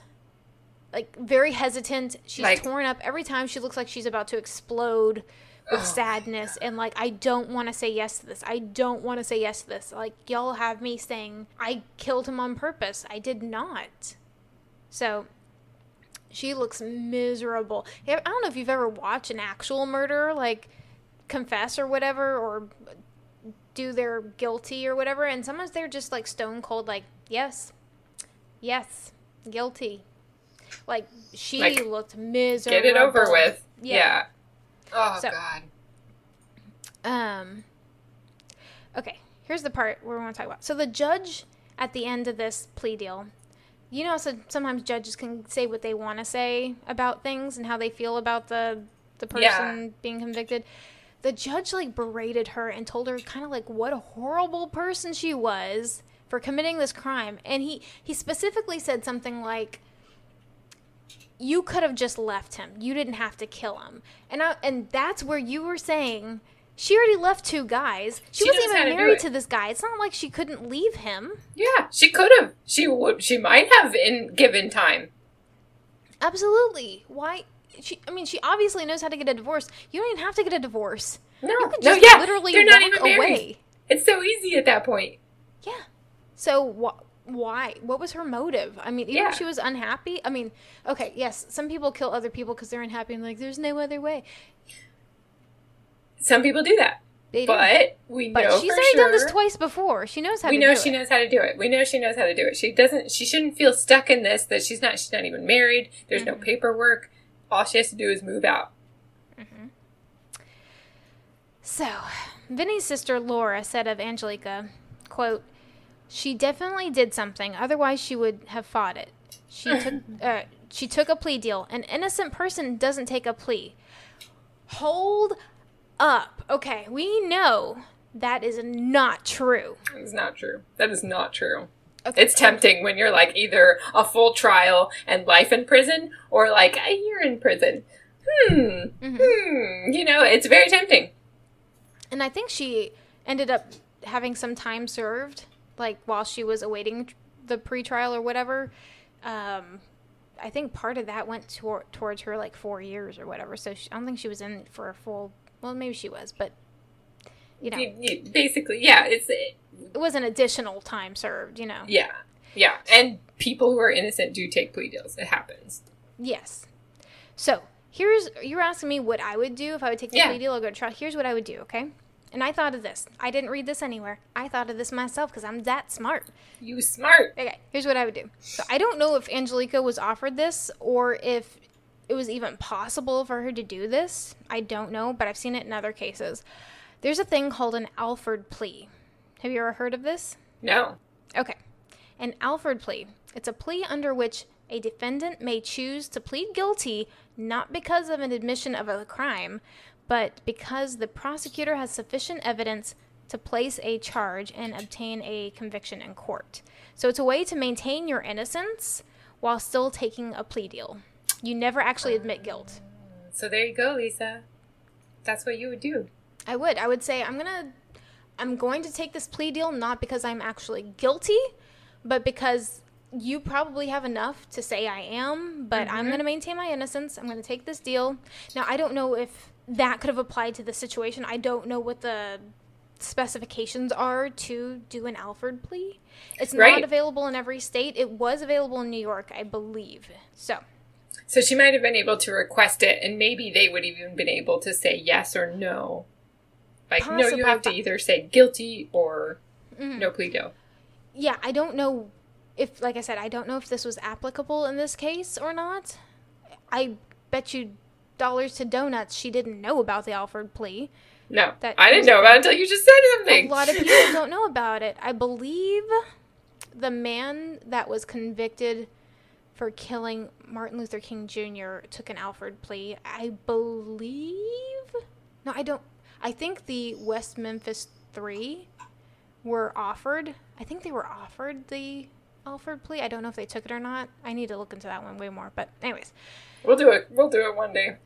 Like very hesitant. She's Like- torn up. Every time she looks like she's about to explode with Oh. sadness and like I don't want to say yes to this. I don't want to say yes to this. Like y'all have me saying I killed him on purpose. I did not. So she looks miserable. I don't know if you've ever watched an actual murderer like confess or whatever or do their guilty or whatever and sometimes they're just like stone cold like yes. Yes. Guilty. Like she Like, looked miserable. Get it over with. Yeah. Yeah. Oh, So- God. Um. Okay, here's the part where we want to talk about. So the judge at the end of this plea deal, you know, so sometimes judges can say what they want to say about things and how they feel about the the person Yeah. being convicted. The judge like berated her and told her kind of like what a horrible person she was for committing this crime. And he he specifically said something like you could have just left him. You didn't have to kill him. And I, and that's where you were saying she already left two guys. She, She wasn't even to married to this guy. It's not like she couldn't leave him. Yeah, she could have. She would. She might have in given time. Absolutely. Why? She. I mean, she obviously knows how to get a divorce. You don't even have to get a divorce. No, You could no, just yeah, literally they're not even married. away. It's so easy at that point. Yeah. So wh- why? What was her motive? I mean, even Yeah. if she was unhappy. I mean, okay, yes, some people kill other people because they're unhappy and like, there's no other way. Some people do that, They do. but we But know she's for already sure. done this twice before. She knows how we to know do she it. knows how to do it. We know she knows how to do it. She doesn't. She shouldn't feel stuck in this. That she's not. She's not even married. There's no Mhm. paperwork. All she has to do is move out. So, Vinny's sister Laura said of Angelica, quote, "She definitely did something. Otherwise, she would have fought it. She took uh, she took a plea deal. An innocent person doesn't take a plea. Hold up. Okay, we know That is not true. It's not true. That is not true. Okay. It's tempting when you're like either a full trial and life in prison or like a year in prison. Hmm. Mhm. Hmm. You know, it's very tempting. And I think she ended up having some time served, like while she was awaiting the pretrial or whatever. Um, I think part of that went tor- towards her like four years or whatever. So she, I don't think she was in for a full. Well, maybe she was, but you know, You- you- basically, yeah. It's it was an additional time served. You know. yeah, yeah. And people who are innocent do take plea deals. It happens. Yes. So here's you're asking me what I would do if I would take the Yeah. plea deal or go to trial. Here's what I would do, okay? And I thought of this. I didn't read this anywhere. I thought of this myself because I'm that smart. You smart. Okay, here's what I would do. So I don't know if Angelica was offered this or if it was even possible for her to do this. I don't know, but I've seen it in other cases. There's a thing called an Alford plea. Have you ever heard of this? No. Okay. An Alford plea. It's a plea under which a defendant may choose to plead guilty not because of an admission of a crime, but because the prosecutor has sufficient evidence to place a charge and obtain a conviction in court. So it's a way to maintain your innocence while still taking a plea deal. You never actually admit guilt. So there you go, Lisa. That's what you would do. I would. I would say I'm gonna I'm going to take this plea deal not because I'm actually guilty, but because you probably have enough to say I am, but I'm mm-hmm. gonna maintain my innocence. I'm gonna take this deal. Now I don't know if that could have applied to the situation. I don't know what the specifications are to do an Alford plea. It's Right. not available in every state. It was available in New York, I believe. So So she might have been able to request it, and maybe they would have even been able to say yes or no. Like, no, you have to either say guilty or Mhm. no plea deal. yeah, I don't know if, like I said, I don't know if this was applicable in this case or not. I bet you dollars to donuts she didn't know about the Alford plea. No, That I didn't know about it until you just said something. A lot of people don't know about it. I believe the man that was convicted for killing Martin Luther King Jr. took an Alford plea. I believe. No, I don't. I think the West Memphis Three were offered. I think they were offered the Alford plea. I don't know if they took it or not. I need to look into that one way more. But, anyways, We'll do it. We'll do it one day.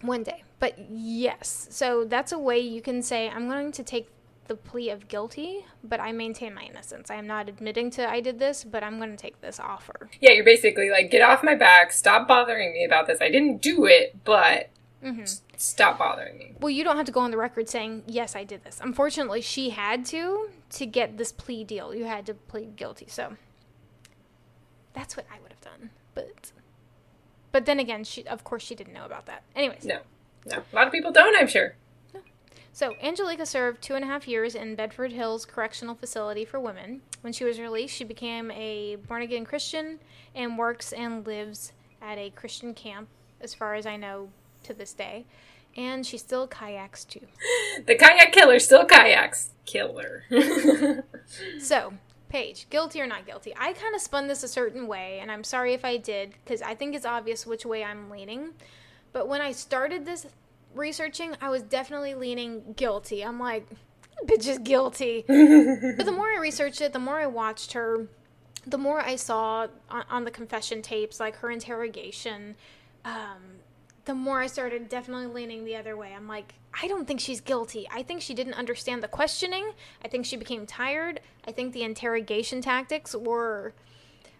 one day. But yes, so that's a way you can say, I'm going to take the plea of guilty, but I maintain my innocence. I am not admitting to I did this, but I'm going to take this offer. Yeah, you're basically like, get off my back. Stop bothering me about this. I didn't do it, but hmm stop bothering me. Well, you don't have to go on the record saying, yes, I did this. Unfortunately, she had to to get this plea deal. You had to plead guilty. So that's what I would have done. But but then again, she of course she didn't know about that. Anyways. No, no. A lot of people don't, I'm sure. So, Angelica served two and a half years in Bedford Hills Correctional Facility for Women. When she was released, she became a born again Christian and works and lives at a Christian camp, as far as I know, to this day. And she still kayaks too. The kayak killer still kayaks. Killer. So, Paige, guilty or not guilty? I kind of spun this a certain way, and I'm sorry if I did, because I think it's obvious which way I'm leaning. But when I started this researching, I was definitely leaning guilty. I'm like, bitch is guilty. but the more I researched it, the more I watched her, the more I saw on, on the confession tapes, like her interrogation, um, the more I started definitely leaning the other way. I'm like, I don't think she's guilty. I think she didn't understand the questioning. I think she became tired. I think the interrogation tactics were,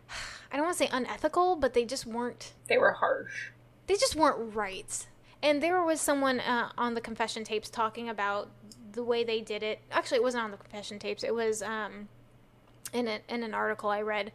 I don't want to say unethical, but they just weren't they were harsh. they just weren't right. And there was someone uh, on the confession tapes talking about the way they did it. Actually, it wasn't on the confession tapes. It was um, in a, in an article I read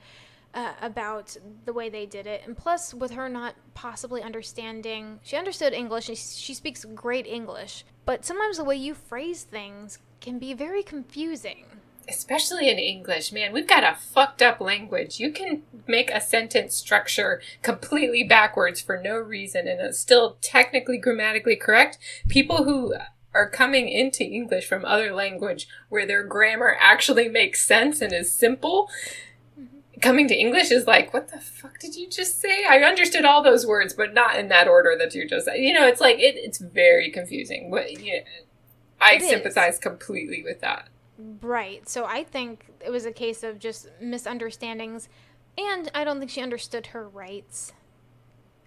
uh, about the way they did it. And plus, with her not possibly understanding, she understood English she speaks great English. But sometimes the way you phrase things can be very confusing. Especially in English, man, we've got a fucked up language. You can make a sentence structure completely backwards for no reason and it's still technically grammatically correct. People who are coming into English from other language where their grammar actually makes sense and is simple, coming to English is like, what the fuck did you just say? I understood all those words, but not in that order that you just said. You know, it's like, it, it's very confusing. What, you I It is. sympathize completely with that. Right. So I think it was a case of just misunderstandings, and I don't think she understood her rights.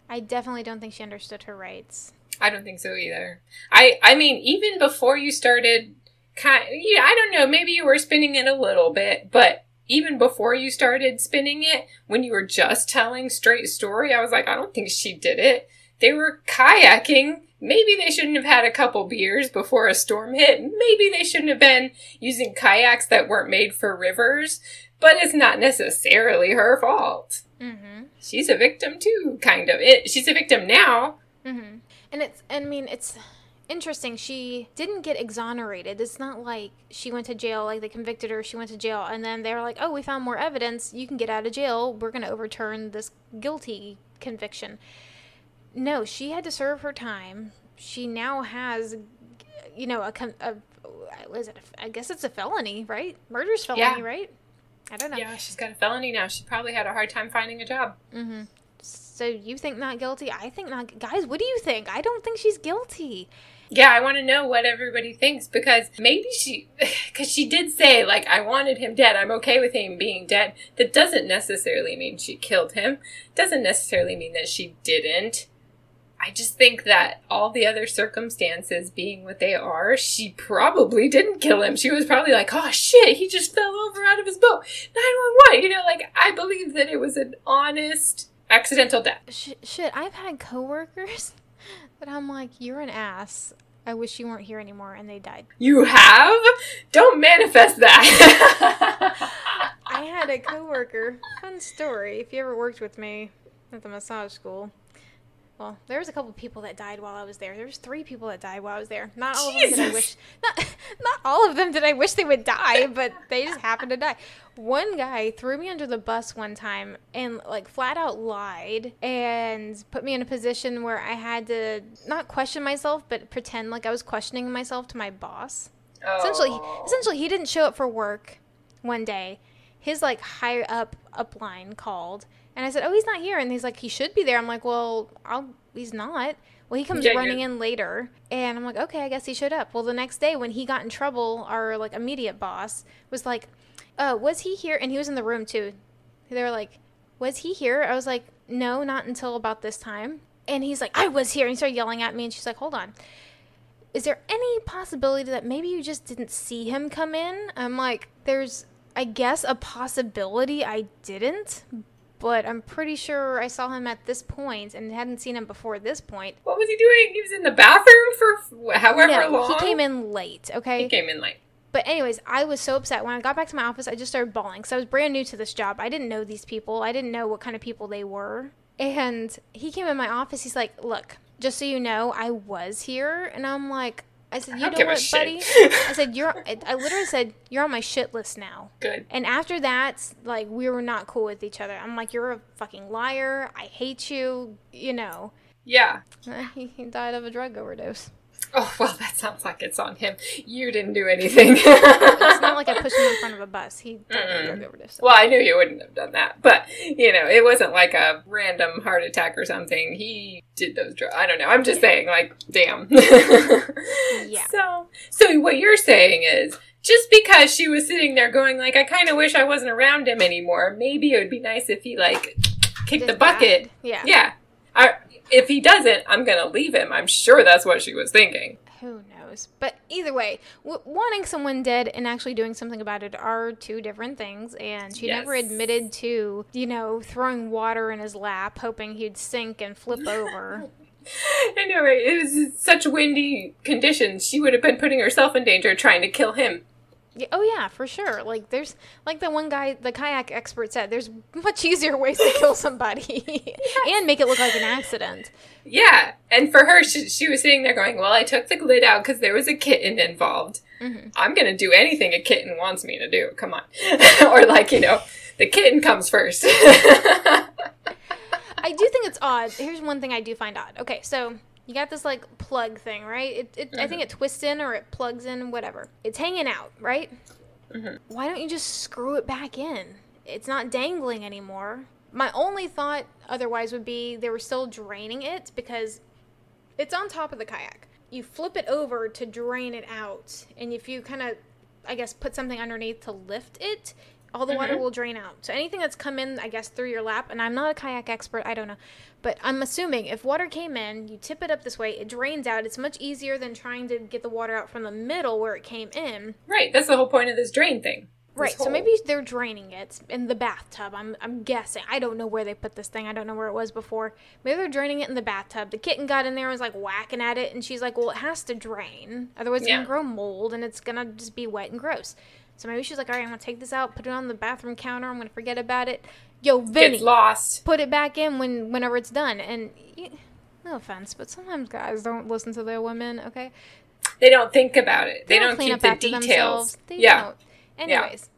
I definitely don't think she understood her rights. I don't think so either. I I mean, even before you started, kind yeah, I don't know. Maybe you were spinning it a little bit, but even before you started spinning it, when you were just telling straight story, I was like, I don't think she did it. They were kayaking. Maybe they shouldn't have had a couple beers before a storm hit. Maybe they shouldn't have been using kayaks that weren't made for rivers. But it's not necessarily her fault. Mm-hmm. She's a victim too, kind of. It, she's a victim now. Mm-hmm. And it's, I mean, it's interesting. She didn't get exonerated. It's not like she went to jail, like they convicted her, she went to jail, and then they were like, oh, we found more evidence. You can get out of jail. We're going to overturn this guilty conviction. No, she had to serve her time. She now has, you know, a, a what is it? I guess it's a felony, right? Murder's felony, Yeah. right? I don't know. Yeah, she's got a felony now. She probably had a hard time finding a job. Mm-hmm. So you think not guilty? I think not. Guys, what do you think? I don't think she's guilty. Yeah, I want to know what everybody thinks because maybe she, because she did say, like, I wanted him dead. I'm okay with him being dead. That doesn't necessarily mean she killed him. Doesn't necessarily mean that she didn't. I just think that all the other circumstances being what they are, she probably didn't kill him. She was probably like, oh shit, he just fell over out of his boat. 911. You know, like, I believe that it was an honest, accidental death. Sh- shit, I've had coworkers that I'm like, you're an ass. I wish you weren't here anymore, and they died. You have? Don't manifest that. I had a coworker. Fun story. If you ever worked with me at the massage school, well, there was a couple people that died while I was there. There was three people that died while I was there. Not all of them did I wish. Not, not all of them did I wish they would die, but they just happened to die. One guy threw me under the bus one time and like flat out lied and put me in a position where I had to not question myself, but pretend like I was questioning myself to my boss essentially Oh. essentially he didn't show up for work one day his like higher up upline called and i said oh he's not here. And he's like he should be there. I'm like well I'll, he's not. Well he comes Yeah, running you're- in later. And i'm like okay i guess he showed up. Well the next day when he got in trouble our like immediate boss was like uh was he here? And he was in the room too. They were like was he here? I was like no not until about this time. And he's like i was here. And he started yelling at me. And she's like hold on. Is there any possibility that maybe you just didn't see him come in? I'm like, there's, I guess, a possibility I didn't, but I'm pretty sure I saw him at this point and hadn't seen him before this point. What was he doing? He was in the bathroom for however no, long. he came in late, okay? He came in late. But anyways, I was so upset when I got back to my office. I just started bawling because I was brand new to this job. I didn't know these people. I didn't know what kind of people they were. And he came in my office. He's like, "Look, just so you know, I was here." And I'm like, "I said, I you don't know what, shit." buddy?" I said, "You're." I I literally said, "You're on my shit list now." Good. And after that, like we were not cool with each other. I'm like, "You're a fucking liar. I hate you." You know. Yeah. He died of a drug overdose. Oh well, that sounds like it's on him. You didn't do anything. It's not like I pushed him in front of a bus. He died of drug overdose. well, I knew you wouldn't have done that, but you know, it wasn't like a random heart attack or something. He did those drugs. I don't know. I'm just saying, like, damn. Yeah. So, so what you're saying is. Just because she was sitting there going like, I kind of wish I wasn't around him anymore. Maybe it would be nice if he like kicked the bucket died. Yeah. Yeah. I, if he doesn't, I'm going to leave him. I'm sure that's what she was thinking. Who knows? But either way, w- wanting someone dead and actually doing something about it are two different things. And she never admitted to, you know, throwing water in his lap, hoping he'd sink and flip over. I know, right? It was such windy conditions. She would have been putting herself in danger trying to kill him. Yeah, oh yeah, for sure. Like there's like the one guy, the kayak expert said, there's much easier ways to kill somebody and make it look like an accident. Yeah. And for her, she, she was sitting there going, Well, I took the lid out because there was a kitten involved. Mhm. I'm going to do anything a kitten wants me to do. Come on. or, like, you know, the kitten comes first. I do think it's odd. Here's one thing I do find odd. Okay, so you got this like plug thing, right? It, it I think it twists in or it plugs in, whatever. It's hanging out, right? Mhm. Why don't you just screw it back in? It's not dangling anymore. My only thought otherwise would be they were still draining it because it's on top of the kayak. you flip it over to drain it out, and if you kind of, I guess, put something underneath to lift it, all the water Mhm. will drain out. So anything that's come in, I guess, through your lap, and I'm not a kayak expert, I don't know, but I'm assuming if water came in, you tip it up this way, it drains out. It's much easier than trying to get the water out from the middle where it came in. Right. That's the whole point of this drain thing. This Right. So maybe they're draining it in the bathtub. I'm I'm guessing. I don't know where they put this thing. I don't know where it was before. Maybe they're draining it in the bathtub. The kitten got in there and was like whacking at it, and she's like, "Well, it has to drain, otherwise it's Yeah. gonna grow mold and it's gonna just be wet and gross." So maybe she's like, "All right, I'm gonna take this out, put it on the bathroom counter. I'm gonna forget about it." Yo, Vinny, Gets lost. put it back in when whenever it's done. And y no offense, but sometimes guys don't listen to their women. Okay, They don't think about it. They, don't, clean keep up the details. They yeah. don't. Anyways,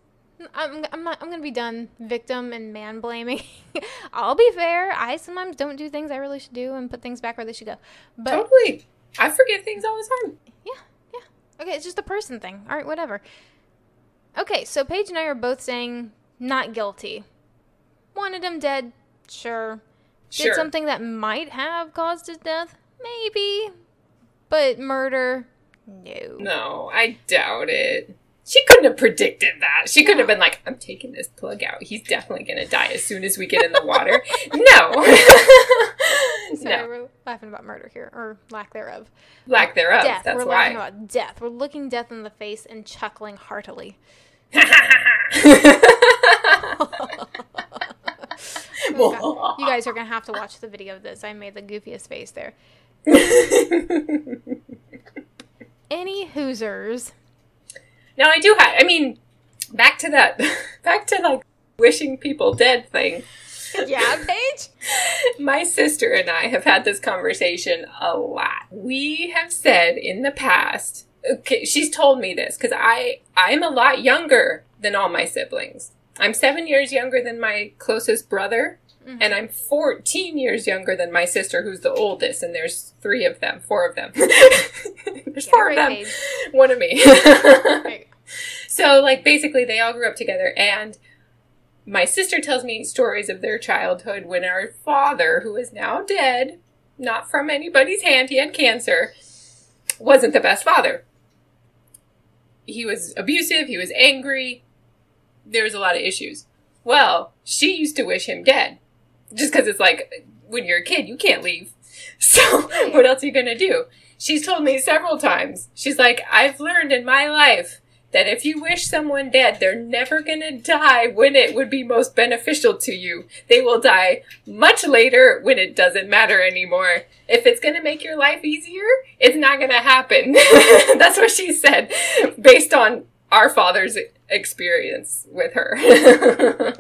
I'm I'm not I'm gonna be done victim and man blaming. I'll be fair. I sometimes don't do things I really should do and put things back where they should go. But Totally. I forget things all the time. yeah, yeah. Okay, it's just a person thing. All right, whatever. Okay, so Paige and I are both saying not guilty. Wanted him dead, sure. Did something that might have caused his death, maybe. But murder, no. No, I doubt it. She couldn't have predicted that. She couldn't have been like, I'm taking this plug out. He's definitely going to die as soon as we get in the water. no. Sorry, no. we're laughing about murder here, or lack thereof. Lack thereof. death. That's we're why. laughing about death. We're looking death in the face and chuckling heartily. You guys are gonna have to watch the video of this. I made the goofiest face there. Any Hoosers? now I do have. I mean, back to that. Back to like wishing people dead thing. Yeah, Paige. My sister and I have had this conversation a lot. We have said in the past. Okay, she's told me this because I I'm a lot younger than all my siblings. I'm seven years younger than my closest brother, Mhm. and I'm 14 years younger than my sister, who's the oldest. And there's three of them, four of them. there's Yeah, four right, of them. One of me. Right. So, like, basically, they all grew up together, and my sister tells me stories of their childhood when our father, who is now dead, not from anybody's hand, he had cancer, wasn't the best father. He was abusive, he was angry, there was a lot of issues. Well, she used to wish him dead. Just because it's like, when you're a kid, you can't leave. So, what else are you going to do? She's told me several times. She's like, I've learned in my life that if you wish someone dead, they're never going to die when it would be most beneficial to you. They will die much later when it doesn't matter anymore. If it's going to make your life easier, it's not going to happen. That's what she said based on our father's experience with her.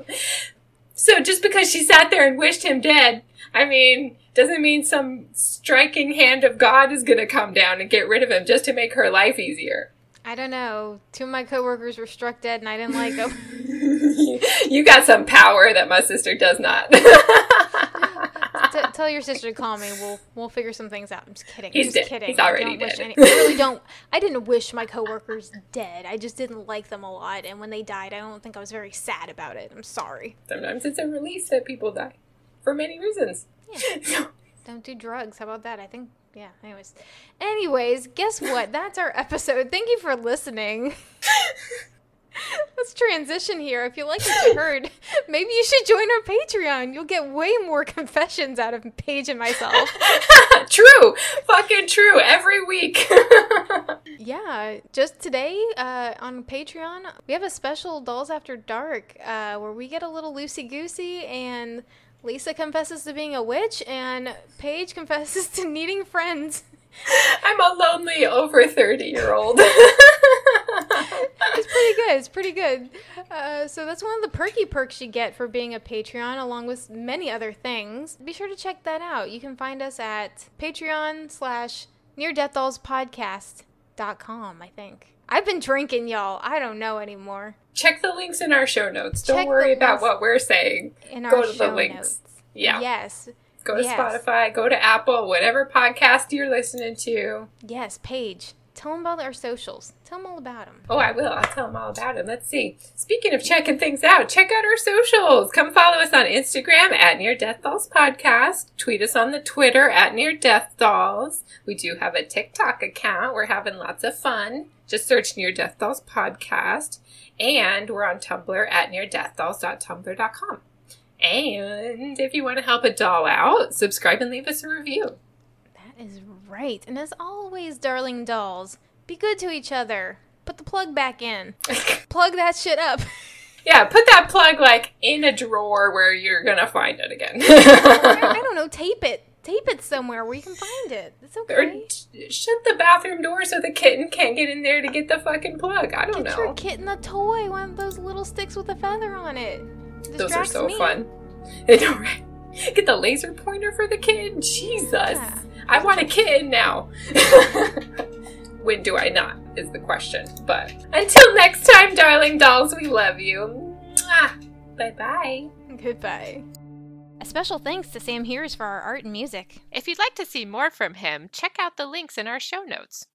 so just because she sat there and wished him dead, I mean, doesn't mean some striking hand of God is going to come down and get rid of him just to make her life easier. I don't know. Two of my coworkers were struck dead, and I didn't like them. you got some power that my sister does not. T- tell your sister to call me. We'll we'll figure some things out. I'm just kidding. He's just dead. kidding. He's already I dead. Any- I really don't. I didn't wish my coworkers dead. I just didn't like them a lot, and when they died, I don't think I was very sad about it. I'm sorry. Sometimes it's a release that people die for many reasons. Yeah. Don't do drugs. How about that? I think. Yeah. Anyways. Anyways, guess what? That's our episode. Thank you for listening. Let's transition here. If you like what you heard, maybe you should join our Patreon. You'll get way more confessions out of Paige and myself. true. Fucking true. Every week. Yeah, just today uh, on Patreon, we have a special Dolls After Dark uh, where we get a little loosey goosey, and Lisa confesses to being a witch, and Paige confesses to needing friends. I'm a lonely over 30 year old. It's pretty good. It's pretty good. Uh, so that's one of the perky perks you get for being a Patreon, along with many other things. Be sure to check that out. You can find us at Patreon slash Near Death Dolls Podcast dot com. I think I've been drinking, y'all. I don't know anymore. Check the links in our show notes. Don't worry about what we're saying. In our Go to the links. notes. Yeah. Yes. Go to Yes. Spotify, go to Apple, whatever podcast you're listening to. Yes, Paige. Tell them about our socials. Tell them all about them. Oh, I will. I'll tell them all about them. Let's see. Speaking of checking things out, check out our socials. Come follow us on Instagram at Near Death Dolls Podcast. Tweet us on the Twitter at Near Death Dolls. We do have a TikTok account. We're having lots of fun. Just search Near Death Dolls Podcast. And we're on Tumblr at neardeathdolls.tumblr.com. And if you want to help a doll out, subscribe and leave us a review. That is right. And as always, darling dolls, be good to each other. Put the plug back in. plug that shit up. Yeah, put that plug like in a drawer where you're gonna find it again. I don't know, tape it. Tape it somewhere where you can find it. It's or okay. t- shut the bathroom door so the kitten can't get in there to get the fucking plug. I don't Get know. your kitten a toy, one of those little sticks with a feather on it. Those are so me. fun. Know, right? Get the laser pointer for the kid. Jesus. Yeah. I want a kid now. when do I not? Is the question. But until next time, darling dolls, we love you. Bye bye. Goodbye. A special thanks to Sam Hears for our art and music. If you'd like to see more from him, check out the links in our show notes.